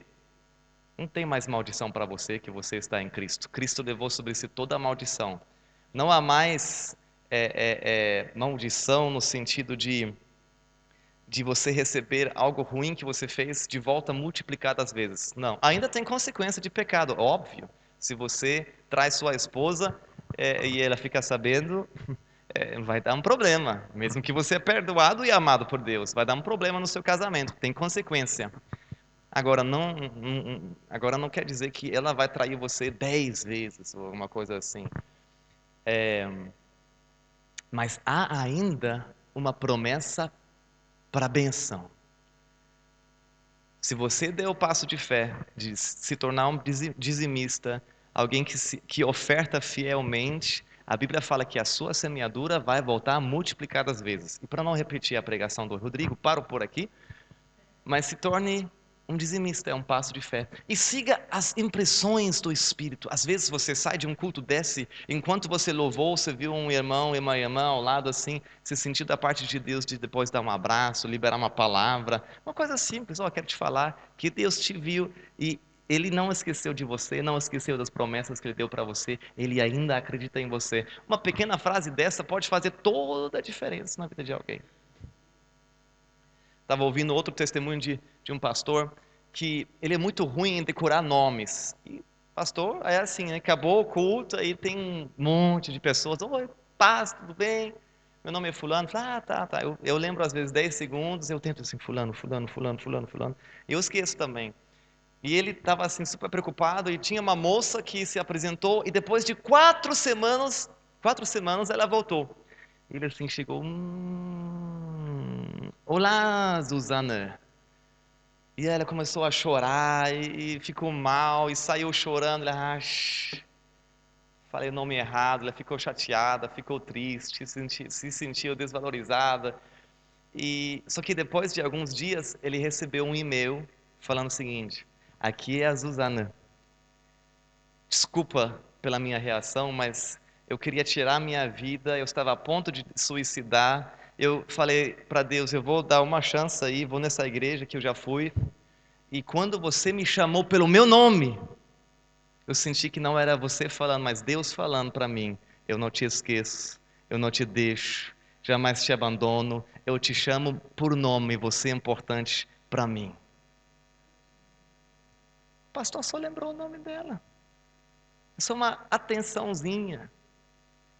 Speaker 1: não tem mais maldição para você que você está em Cristo. Cristo levou sobre si toda a maldição. Não há mais é, é, é, maldição no sentido de de você receber algo ruim que você fez de volta multiplicadas vezes. Não. Ainda tem consequência de pecado, óbvio. Se você traz sua esposa é, e ela fica sabendo, é, vai dar um problema. Mesmo que você é perdoado e amado por Deus, vai dar um problema no seu casamento. Tem consequência. Agora não, não, agora não quer dizer que ela vai trair você dez vezes ou alguma coisa assim. É, mas há ainda uma promessa para a benção. Se você der o passo de fé de se tornar um dizimista, alguém que, se, que oferta fielmente, a Bíblia fala que a sua semeadura vai voltar multiplicadas vezes. E para não repetir a pregação do Rodrigo, paro por aqui, mas se torne um dizimista é um passo de fé. E siga as impressões do Espírito. Às vezes você sai de um culto desse, enquanto você louvou, você viu um irmão e uma irmã ao lado assim, se sentir da parte de Deus de depois dar um abraço, liberar uma palavra. Uma coisa simples, ó, oh, quero te falar que Deus te viu e ele não esqueceu de você, não esqueceu das promessas que ele deu para você, ele ainda acredita em você. Uma pequena frase dessa pode fazer toda a diferença na vida de alguém. Estava ouvindo outro testemunho de, de um pastor que ele é muito ruim em decorar nomes. E pastor é assim, né? acabou o culto, aí tem um monte de pessoas. Oi, paz, tudo bem? Meu nome é fulano. Ah, tá, tá. Eu, eu lembro às vezes 10 segundos, eu tento assim, fulano, fulano, fulano, fulano, fulano. Eu esqueço também. E ele estava assim super preocupado e tinha uma moça que se apresentou e depois de quatro semanas, quatro semanas ela voltou. Ele assim chegou, hum, olá, Suzana. E ela começou a chorar e, ficou mal e saiu chorando. Ela, ah, falei o nome errado. Ela ficou chateada, ficou triste, se sentiu, se sentiu desvalorizada. E só que depois de alguns dias ele recebeu um e-mail falando o seguinte: aqui é a Suzana. Desculpa pela minha reação, mas eu queria tirar minha vida, eu estava a ponto de suicidar. Eu falei para Deus, eu vou dar uma chance aí, vou nessa igreja que eu já fui. E quando você me chamou pelo meu nome, eu senti que não era você falando, mas Deus falando para mim: eu não te esqueço, eu não te deixo, jamais te abandono, eu te chamo por nome, você é importante para mim. O pastor só lembrou o nome dela. Isso é uma atençãozinha.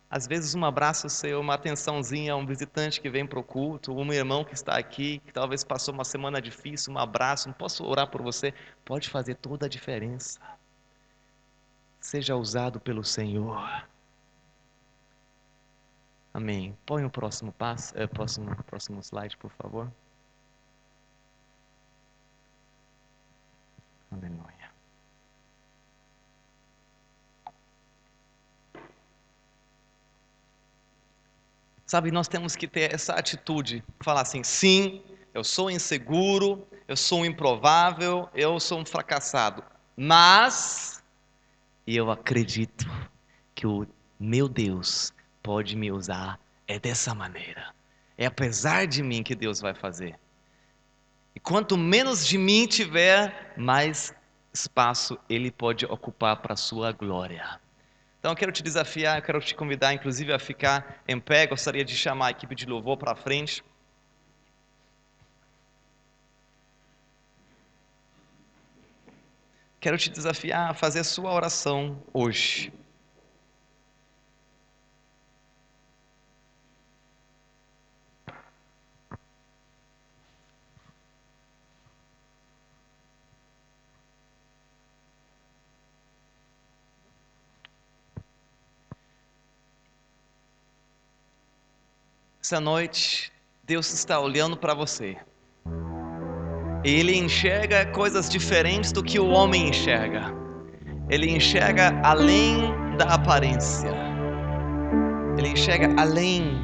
Speaker 1: Às vezes um abraço seu, uma atençãozinha a um visitante que vem para o culto, um irmão que está aqui, que talvez passou uma semana difícil, um abraço, não posso orar por você, pode fazer toda a diferença. Seja usado pelo Senhor. Amém. Põe o próximo passo, é, próximo, próximo slide, por favor. Aleluia. Sabe, nós temos que ter essa atitude, falar assim: sim, eu sou inseguro, eu sou um improvável, eu sou um fracassado, mas eu acredito que o meu Deus pode me usar é dessa maneira. É apesar de mim que Deus vai fazer. E quanto menos de mim tiver, mais espaço ele pode ocupar para a sua glória. Então eu quero te desafiar, eu quero te convidar, inclusive, a ficar em pé. Gostaria de chamar a equipe de louvor para frente. Quero te desafiar a fazer a sua oração hoje. Essa noite, Deus está olhando para você. Ele enxerga coisas diferentes do que o homem enxerga. Ele enxerga além da aparência. Ele enxerga além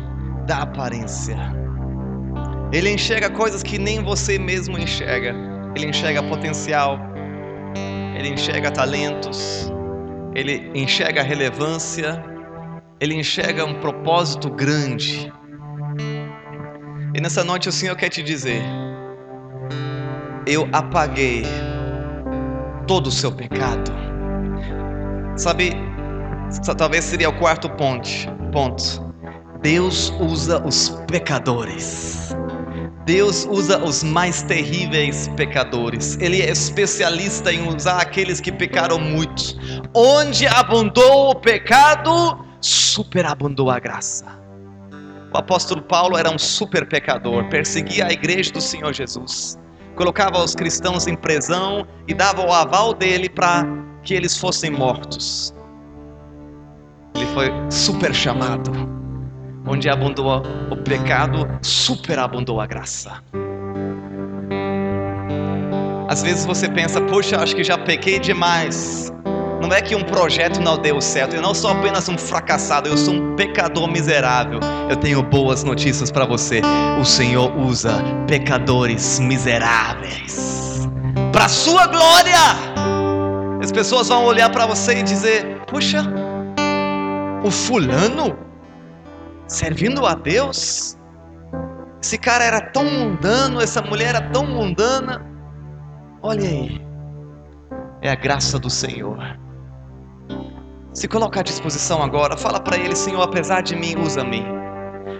Speaker 1: da aparência. Ele enxerga coisas que nem você mesmo enxerga. Ele enxerga potencial. Ele enxerga talentos. Ele enxerga relevância. Ele enxerga um propósito grande. E nessa noite o Senhor quer te dizer: Eu apaguei todo o seu pecado. Sabe, talvez seria o quarto ponto. ponto. Deus usa os pecadores. Deus usa os mais terríveis pecadores. Ele é especialista em usar aqueles que pecaram muito. Onde abundou o pecado, superabundou a graça. O apóstolo Paulo era um super pecador, perseguia a igreja do Senhor Jesus, colocava os cristãos em prisão e dava o aval dele para que eles fossem mortos. Ele foi super chamado. Onde abundou o pecado, superabundou a graça. Às vezes você pensa, poxa, acho que já pequei demais. Não é que um projeto não deu certo. Eu não sou apenas um fracassado, eu sou um pecador miserável. Eu tenho boas notícias para você. O Senhor usa pecadores miseráveis para sua glória. As pessoas vão olhar para você e dizer: "Puxa, o fulano servindo a Deus? Esse cara era tão mundano, essa mulher era tão mundana. Olha aí, é a graça do Senhor. Se coloca à disposição agora, fala para ele, Senhor, apesar de mim, usa-me.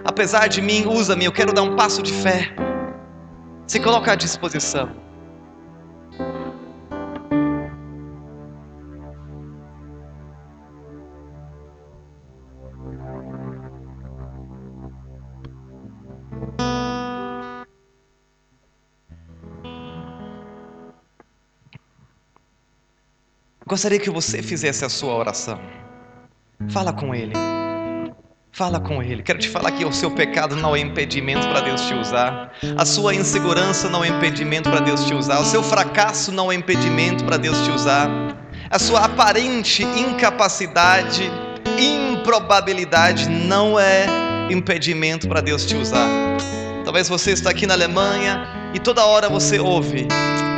Speaker 1: Apesar de mim, usa-me, eu quero dar um passo de fé. Se coloca à disposição. Gostaria que você fizesse a sua oração. Fala com Ele. Fala com Ele. Quero te falar que o seu pecado não é impedimento para Deus te usar. A sua insegurança não é impedimento para Deus te usar. O seu fracasso não é impedimento para Deus te usar. A sua aparente incapacidade, improbabilidade não é impedimento para Deus te usar. Talvez você está aqui na Alemanha e toda hora você ouve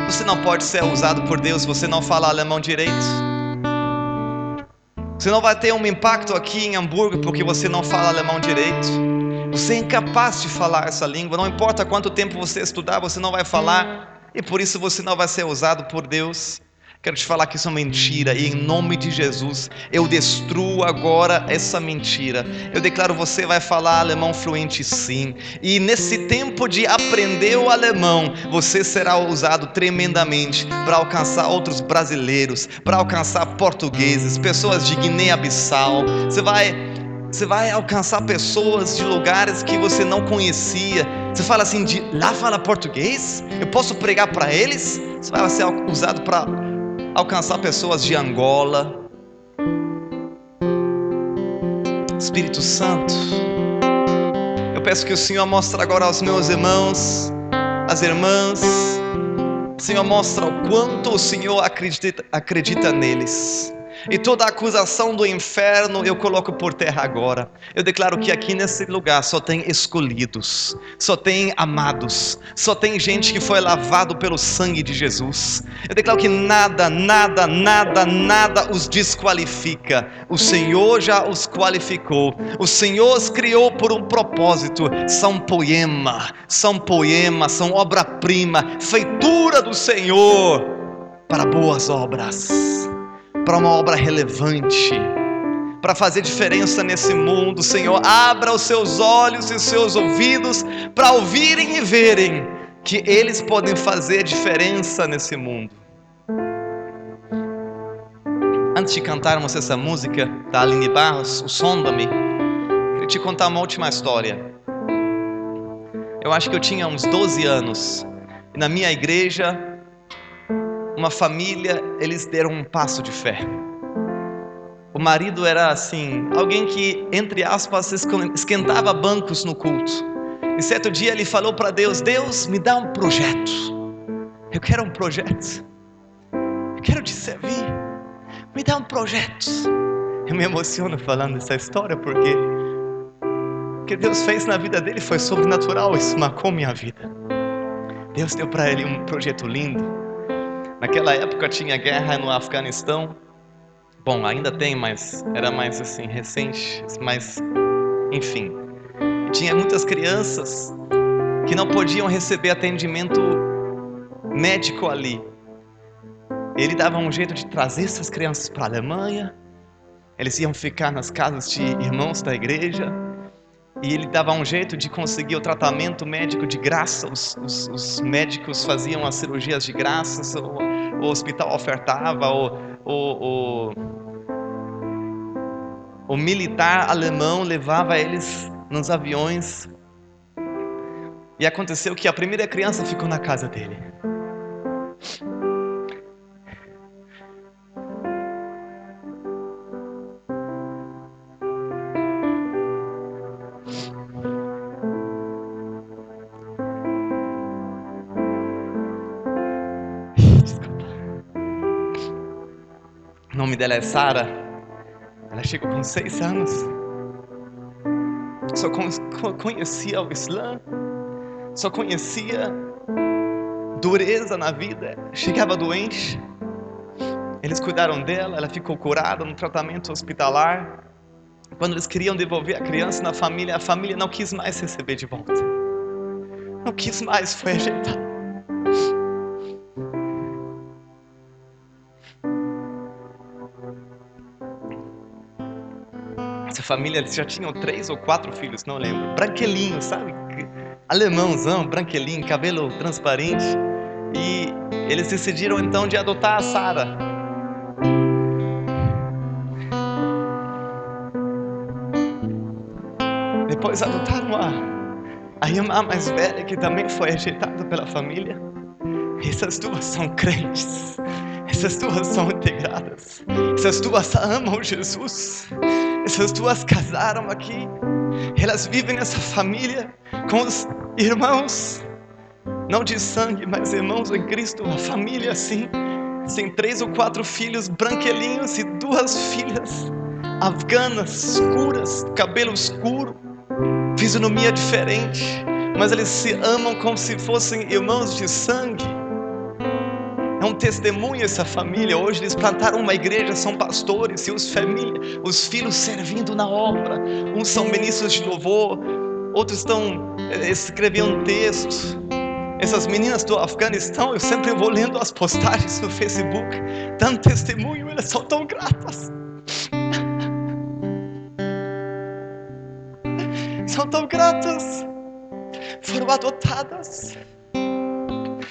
Speaker 1: você não pode ser usado por Deus você não fala alemão direito. Você não vai ter um impacto aqui em Hamburgo porque você não fala alemão direito. Você é incapaz de falar essa língua. Não importa quanto tempo você estudar, você não vai falar. E por isso você não vai ser usado por Deus. Quero te falar que isso é mentira e em nome de Jesus eu destruo agora essa mentira. Eu declaro você vai falar alemão fluente sim. E nesse tempo de aprender o alemão, você será usado tremendamente para alcançar outros brasileiros, para alcançar portugueses, pessoas de Guiné-Bissau. Você vai você vai alcançar pessoas de lugares que você não conhecia. Você fala assim, de lá fala português? Eu posso pregar para eles? Você vai ser usado para alcançar pessoas de Angola. Espírito Santo, eu peço que o Senhor mostre agora aos meus irmãos, as irmãs, Senhor, mostra o quanto o Senhor acredita, acredita neles. E toda acusação do inferno eu coloco por terra agora. Eu declaro que aqui nesse lugar só tem escolhidos, só tem amados, só tem gente que foi lavado pelo sangue de Jesus. Eu declaro que nada, nada, nada, nada os desqualifica. O Senhor já os qualificou. O Senhor os criou por um propósito. São poema, são poema, são obra-prima, feitura do Senhor para boas obras para uma obra relevante, para fazer diferença nesse mundo. Senhor, abra os seus olhos e os seus ouvidos para ouvirem e verem que eles podem fazer diferença nesse mundo. Antes de cantarmos essa música da Aline Barros, o Sonda-me, queria te contar uma última história. Eu acho que eu tinha uns 12 anos e na minha igreja uma família, eles deram um passo de fé. O marido era assim, alguém que, entre aspas, esquentava bancos no culto. E certo dia ele falou para Deus: Deus, me dá um projeto. Eu quero um projeto. Eu quero te servir. Me dá um projeto. Eu me emociono falando essa história porque que Deus fez na vida dele foi sobrenatural, isso marcou minha vida. Deus deu para ele um projeto lindo. Naquela época tinha guerra no Afeganistão. Bom, ainda tem, mas era mais assim recente, mas enfim. Tinha muitas crianças que não podiam receber atendimento médico ali. Ele dava um jeito de trazer essas crianças para a Alemanha. Eles iam ficar nas casas de irmãos da igreja. E ele dava um jeito de conseguir o tratamento médico de graça. Os, os, os médicos faziam as cirurgias de graça. O, o hospital ofertava. O, o, o militar alemão levava eles nos aviões. E aconteceu que a primeira criança ficou na casa dele. Dela é Sara. Ela chegou com seis anos. Só conhecia o Islã. Só conhecia dureza na vida. Chegava doente. Eles cuidaram dela. Ela ficou curada no tratamento hospitalar. Quando eles queriam devolver a criança na família, a família não quis mais receber de volta. Não quis mais, foi ajeitada. Essa família eles já tinham três ou quatro filhos, não lembro. Branquelinho, sabe? Alemãozão, branquelinho, cabelo transparente. E eles decidiram então de adotar a Sara. Depois adotaram a, a irmã mais velha, que também foi rejeitada pela família. Essas duas são crentes. Essas duas são integradas. Essas duas amam Jesus. Essas duas casaram aqui. Elas vivem nessa família com os irmãos, não de sangue, mas irmãos em Cristo, uma família assim. Tem três ou quatro filhos branquelinhos e duas filhas afganas, escuras, cabelo escuro, fisionomia diferente, mas eles se amam como se fossem irmãos de sangue. Um testemunho essa família. Hoje eles plantaram uma igreja, são pastores e os, os filhos servindo na obra. Uns são ministros de louvor, outros estão eh, escrevendo textos. Essas meninas do Afeganistão, eu sempre vou lendo as postagens no Facebook, dando testemunho, elas são tão gratas. São tão gratas. Foram adotadas.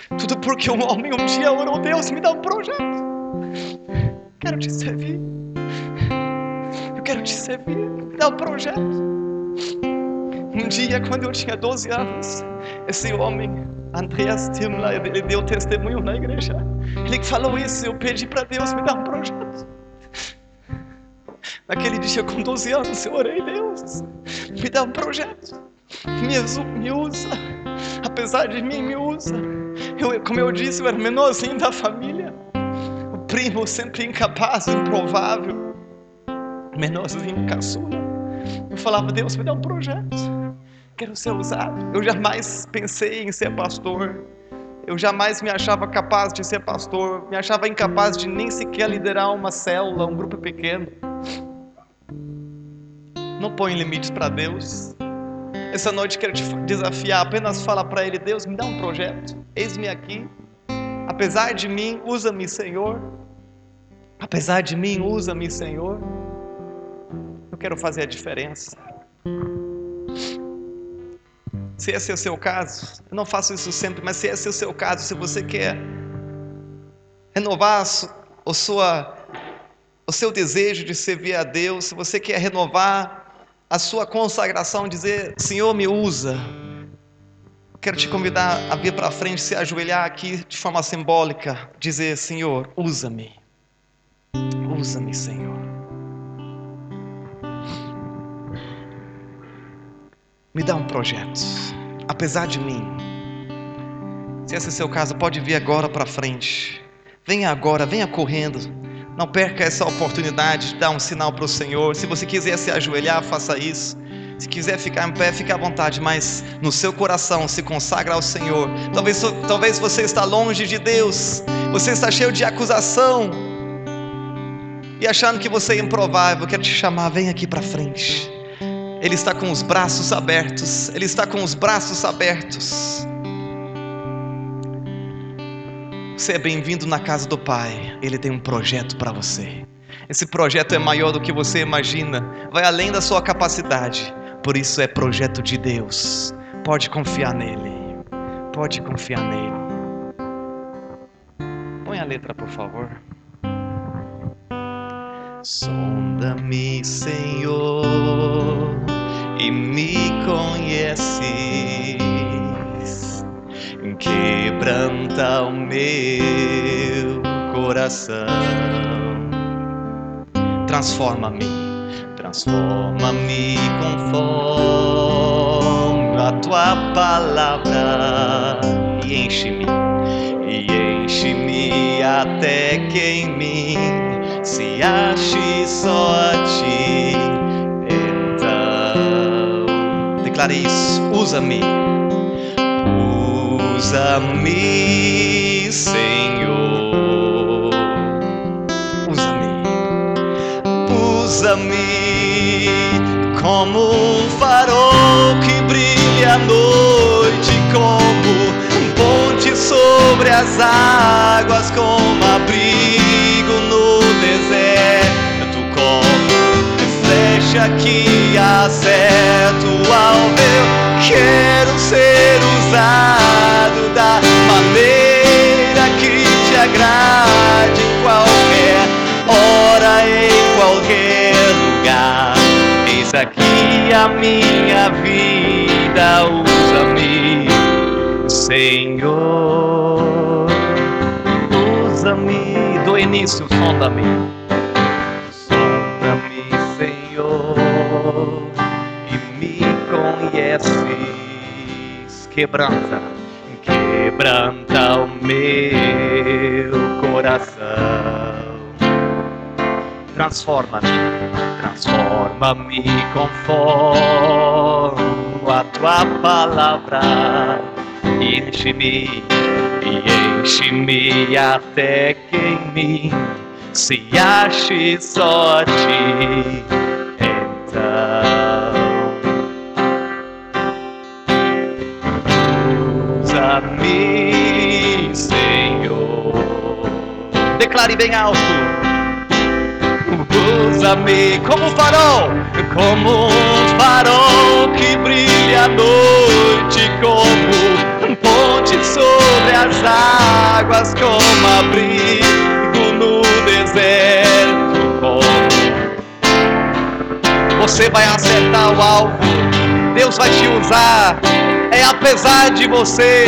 Speaker 1: Tudo porque um homem um dia orou, Deus me dá um projeto. Quero te servir. Eu quero te servir. Me dá um projeto. Um dia, quando eu tinha 12 anos, esse homem, Andreas Timler, ele deu testemunho na igreja. Ele falou isso, eu pedi para Deus me dar um projeto. Naquele dia, com 12 anos, eu orei, Deus, me dá um projeto. Me, usa. Apesar de mim, me usa. Eu, como eu disse, eu era o menorzinho da família. O primo sempre incapaz, improvável. Menorzinho, caçula. Eu falava, Deus, me dá um projeto. Quero ser usado. Eu jamais pensei em ser pastor. Eu jamais me achava capaz de ser pastor. Me achava incapaz de nem sequer liderar uma célula, um grupo pequeno. Não põe limites para Deus. Essa noite quero te desafiar, apenas fala para Ele: Deus, me dá um projeto, eis-me aqui. Apesar de mim, usa-me, Senhor. Apesar de mim, usa-me, Senhor. Eu quero fazer a diferença. Se esse é o seu caso, eu não faço isso sempre, mas se esse é o seu caso, se você quer renovar a sua, o seu desejo de servir a Deus, se você quer renovar a sua consagração, dizer: Senhor, me usa. Quero te convidar a vir para frente, se ajoelhar aqui de forma simbólica, dizer: Senhor, usa-me. Usa-me, Senhor. Me dá um projeto, apesar de mim. Se esse é seu caso, pode vir agora para frente. Venha agora, venha correndo. Não perca essa oportunidade de dar um sinal para o Senhor. Se você quiser se ajoelhar, faça isso. Se quiser ficar em pé, fique à vontade, mas no seu coração se consagra ao Senhor. Talvez, talvez você está longe de Deus, você está cheio de acusação e achando que você é improvável. Quero te chamar, vem aqui para frente. Ele está com os braços abertos. Ele está com os braços abertos. Você é bem-vindo na casa do Pai. Ele tem um projeto para você. Esse projeto é maior do que você imagina, vai além da sua capacidade. Por isso é projeto de Deus. Pode confiar nele. Pode confiar nele. Põe a letra, por favor. Sonda-me, Senhor, e me conheces. Quebranta o meu coração. Transforma-me, transforma-me conforme a tua palavra e enche-me, e enche-me até que em mim se ache só a ti. Então, declare isso, usa-me, usa-me, Senhor, usa-me, usa-me como um farol que brilha à noite, como um ponte sobre as águas, como abrigo no deserto, como flecha que acerto ao meu. Quero ser usado da maneira que te agrade, qualquer hora, em qualquer lugar. Eis aqui a minha vida, usa-me, Senhor. Usa-me, do início. Sonda-me, Quebranta, quebranta o meu coração. Transforma-me, transforma-me conforme a tua palavra. Enche-me e enche-me até que em mim se ache só. Então, Declare bem alto. Usa-me como um farol, como um farol que brilha à noite, como um ponte sobre as águas, como abrigo no deserto, como você vai acertar o alvo, Deus vai te usar, é apesar de você,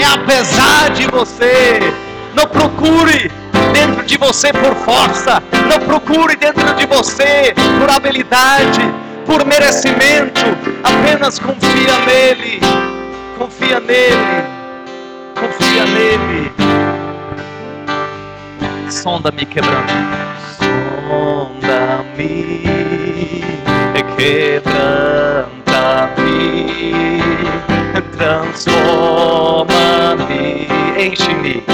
Speaker 1: é apesar de você, não procure dentro de você por força, não procure dentro de você por habilidade, por merecimento, apenas confia nele, confia nele, confia nele. Sonda-me quebrando, sonda-me, quebranta-me, transforma-me, enche-me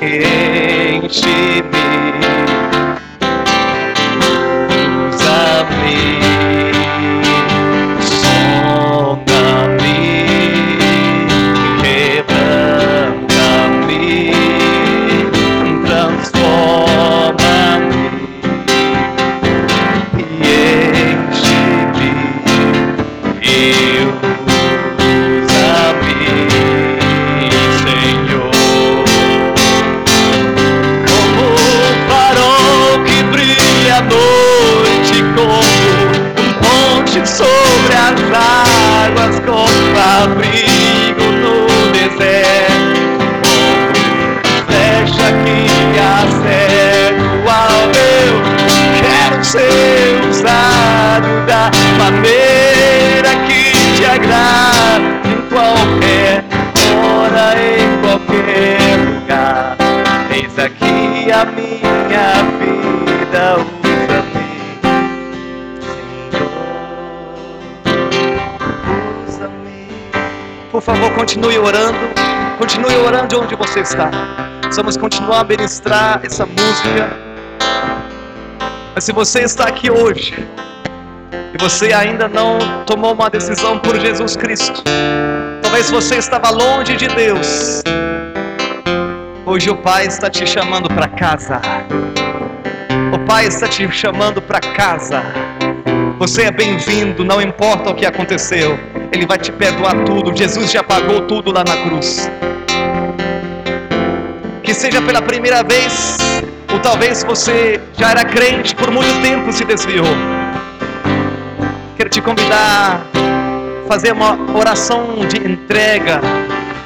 Speaker 1: enche-me, usa-me, orando. Continue orando onde você está. Vamos continuar a ministrar essa música. Mas se você está aqui hoje e você ainda não tomou uma decisão por Jesus Cristo, talvez você estava longe de Deus. Hoje o Pai está te chamando para casa. O Pai está te chamando para casa. Você é bem-vindo, não importa o que aconteceu. Ele vai te perdoar tudo. Jesus já pagou tudo lá na cruz. Que seja pela primeira vez, ou talvez você já era crente por muito tempo se desviou. Quero te convidar a fazer uma oração de entrega,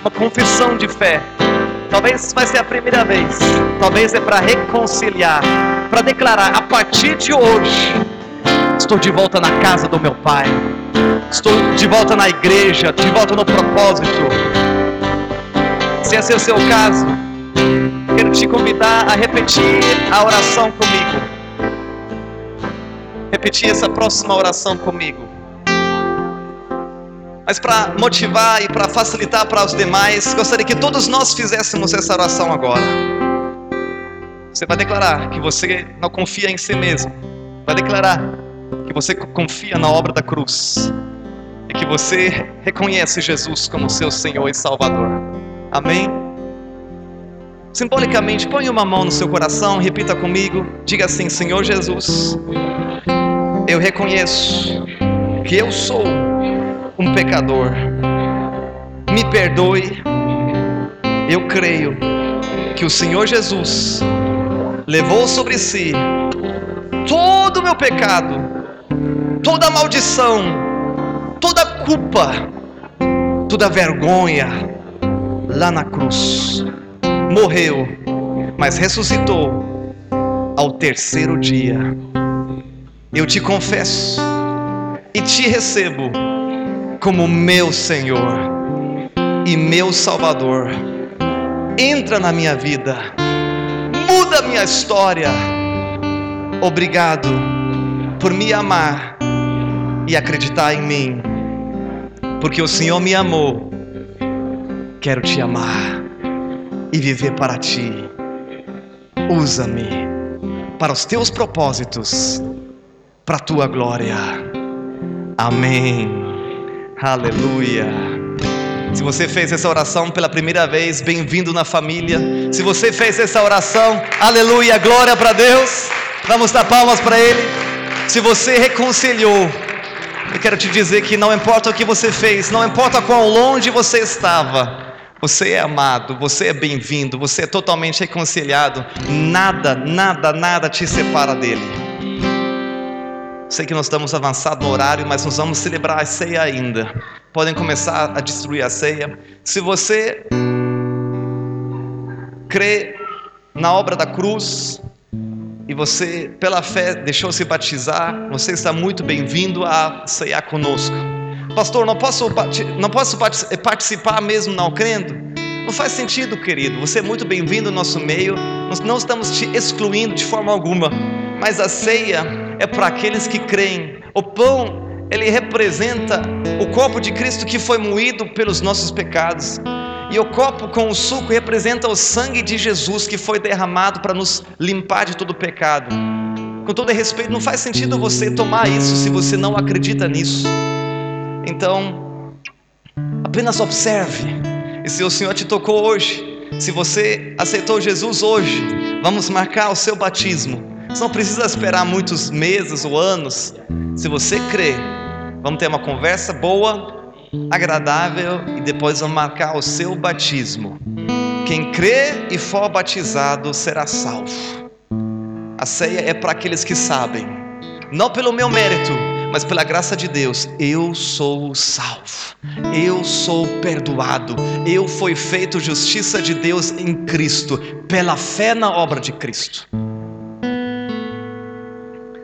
Speaker 1: uma confissão de fé. Talvez vai ser a primeira vez. Talvez é para reconciliar, para declarar a partir de hoje Estou de volta na casa do meu pai. Estou de volta na igreja, de volta no propósito. Se esse é o seu caso, quero te convidar a repetir a oração comigo. Repetir essa próxima oração comigo. Mas para motivar e para facilitar para os demais, gostaria que todos nós fizéssemos essa oração agora. Você vai declarar que você não confia em si mesmo. Vai declarar que você confia na obra da cruz e que você reconhece Jesus como seu Senhor e Salvador. Amém? Simbolicamente, põe uma mão no seu coração, repita comigo, diga assim: Senhor Jesus, eu reconheço que eu sou um pecador, me perdoe, eu creio que o Senhor Jesus levou sobre si todo o meu pecado toda maldição, toda culpa, toda vergonha lá na cruz. Morreu, mas ressuscitou ao terceiro dia. Eu te confesso e te recebo como meu Senhor e meu Salvador. Entra na minha vida, muda minha história. Obrigado por me amar e acreditar em mim, porque o Senhor me amou. Quero te amar e viver para ti. Usa-me para os teus propósitos, para a tua glória. Amém. Aleluia. Se você fez essa oração pela primeira vez, bem-vindo na família. Se você fez essa oração, aleluia, glória para Deus. Vamos dar palmas para Ele. Se você reconciliou eu quero te dizer que não importa o que você fez, não importa quão longe você estava, você é amado, você é bem-vindo, você é totalmente reconciliado. Nada, nada, nada te separa dele. Sei que nós estamos avançados no horário, mas nós vamos celebrar a ceia ainda. Podem começar a destruir a ceia. Se você crê na obra da cruz, e você, pela fé, deixou se batizar, você está muito bem-vindo a ceiar conosco. Pastor, não posso, não posso participar mesmo não crendo? Não faz sentido, querido. Você é muito bem-vindo ao nosso meio. Nós não estamos te excluindo de forma alguma. Mas a ceia é para aqueles que creem. O pão, ele representa o corpo de Cristo que foi moído pelos nossos pecados. E o copo com o suco representa o sangue de Jesus que foi derramado para nos limpar de todo pecado. Com todo respeito, não faz sentido você tomar isso se você não acredita nisso. Então, apenas observe. E se o Senhor te tocou hoje, se você aceitou Jesus hoje, vamos marcar o seu batismo. Você não precisa esperar muitos meses ou anos. Se você crê, vamos ter uma conversa boa agradável e depois vamos marcar o seu batismo. Quem crê e for batizado será salvo. A ceia é para aqueles que sabem, não pelo meu mérito, mas pela graça de Deus, eu sou salvo, eu sou perdoado, eu fui feito justiça de Deus em Cristo, pela fé na obra de Cristo.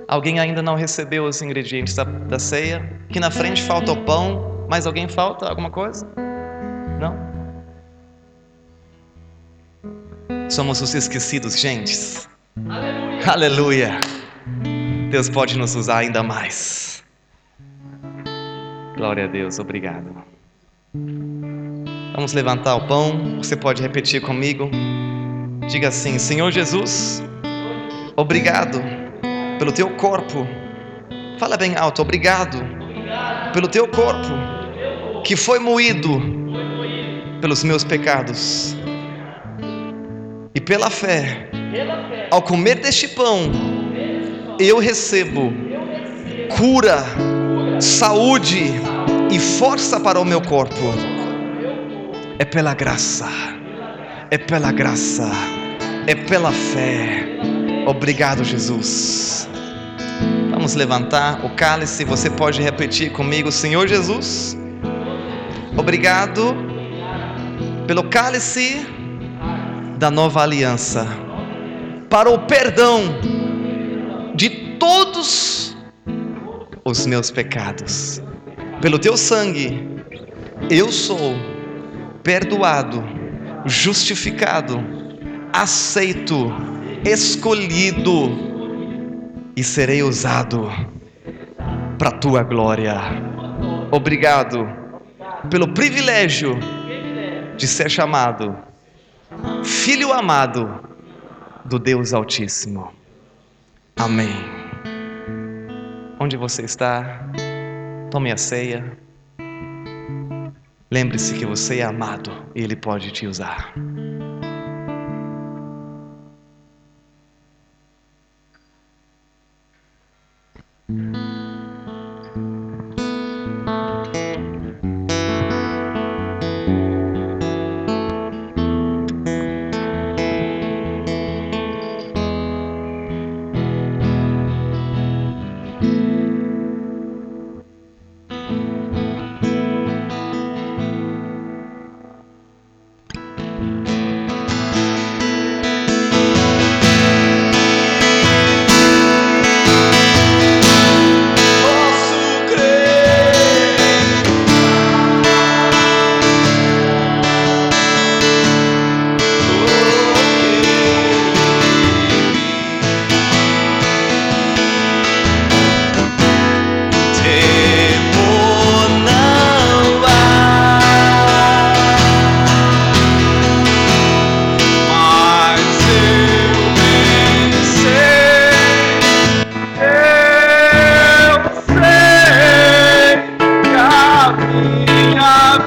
Speaker 1: Alguém ainda não recebeu os ingredientes da, da ceia? Aqui na frente falta o pão, mais alguém falta? Alguma coisa? Não? Somos os esquecidos, gentes. Aleluia. Aleluia. Deus pode nos usar ainda mais. Glória a Deus, obrigado. Vamos levantar o pão. Você pode repetir comigo. Diga assim: Senhor Jesus, obrigado pelo teu corpo. Fala bem alto: obrigado pelo teu corpo que foi moído pelos meus pecados. E pela fé, ao comer deste pão, eu recebo cura, saúde e força para o meu corpo. É pela graça, é pela graça, é pela fé. Obrigado, Jesus. Vamos levantar o cálice. Você pode repetir comigo, Senhor Jesus. Obrigado pelo cálice da nova aliança, para o perdão de todos os meus pecados. Pelo teu sangue, eu sou perdoado, justificado, aceito, escolhido e serei usado para a tua glória. Obrigado pelo privilégio de ser chamado Filho amado do Deus Altíssimo. Amém. Onde você está, tome a ceia. Lembre-se que você é amado e Ele pode te usar.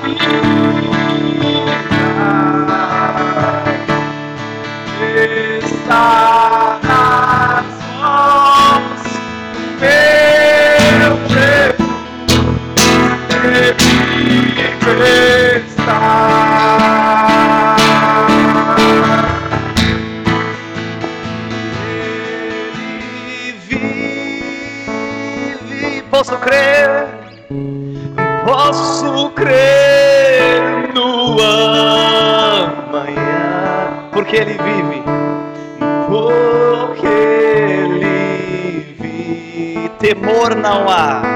Speaker 1: Posso temor não há.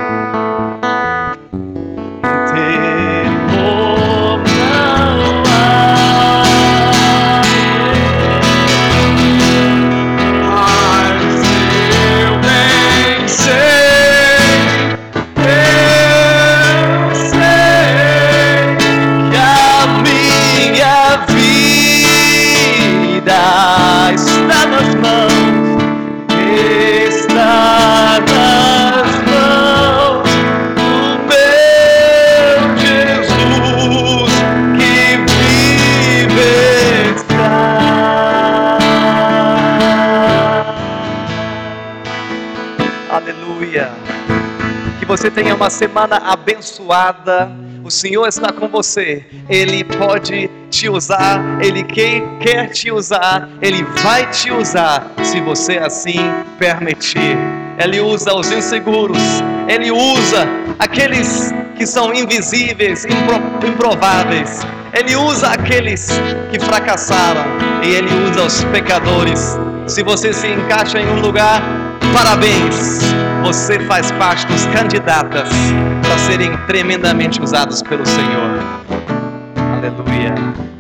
Speaker 1: Tenha uma semana abençoada. O Senhor está com você. Ele pode te usar. Ele quer te usar. Ele vai te usar se você assim permitir. Ele usa os inseguros. Ele usa aqueles que são invisíveis, impro improváveis. Ele usa aqueles que fracassaram e ele usa os pecadores. Se você se encaixa em um lugar, parabéns você faz parte dos candidatas para serem tremendamente usados pelo Senhor. Aleluia.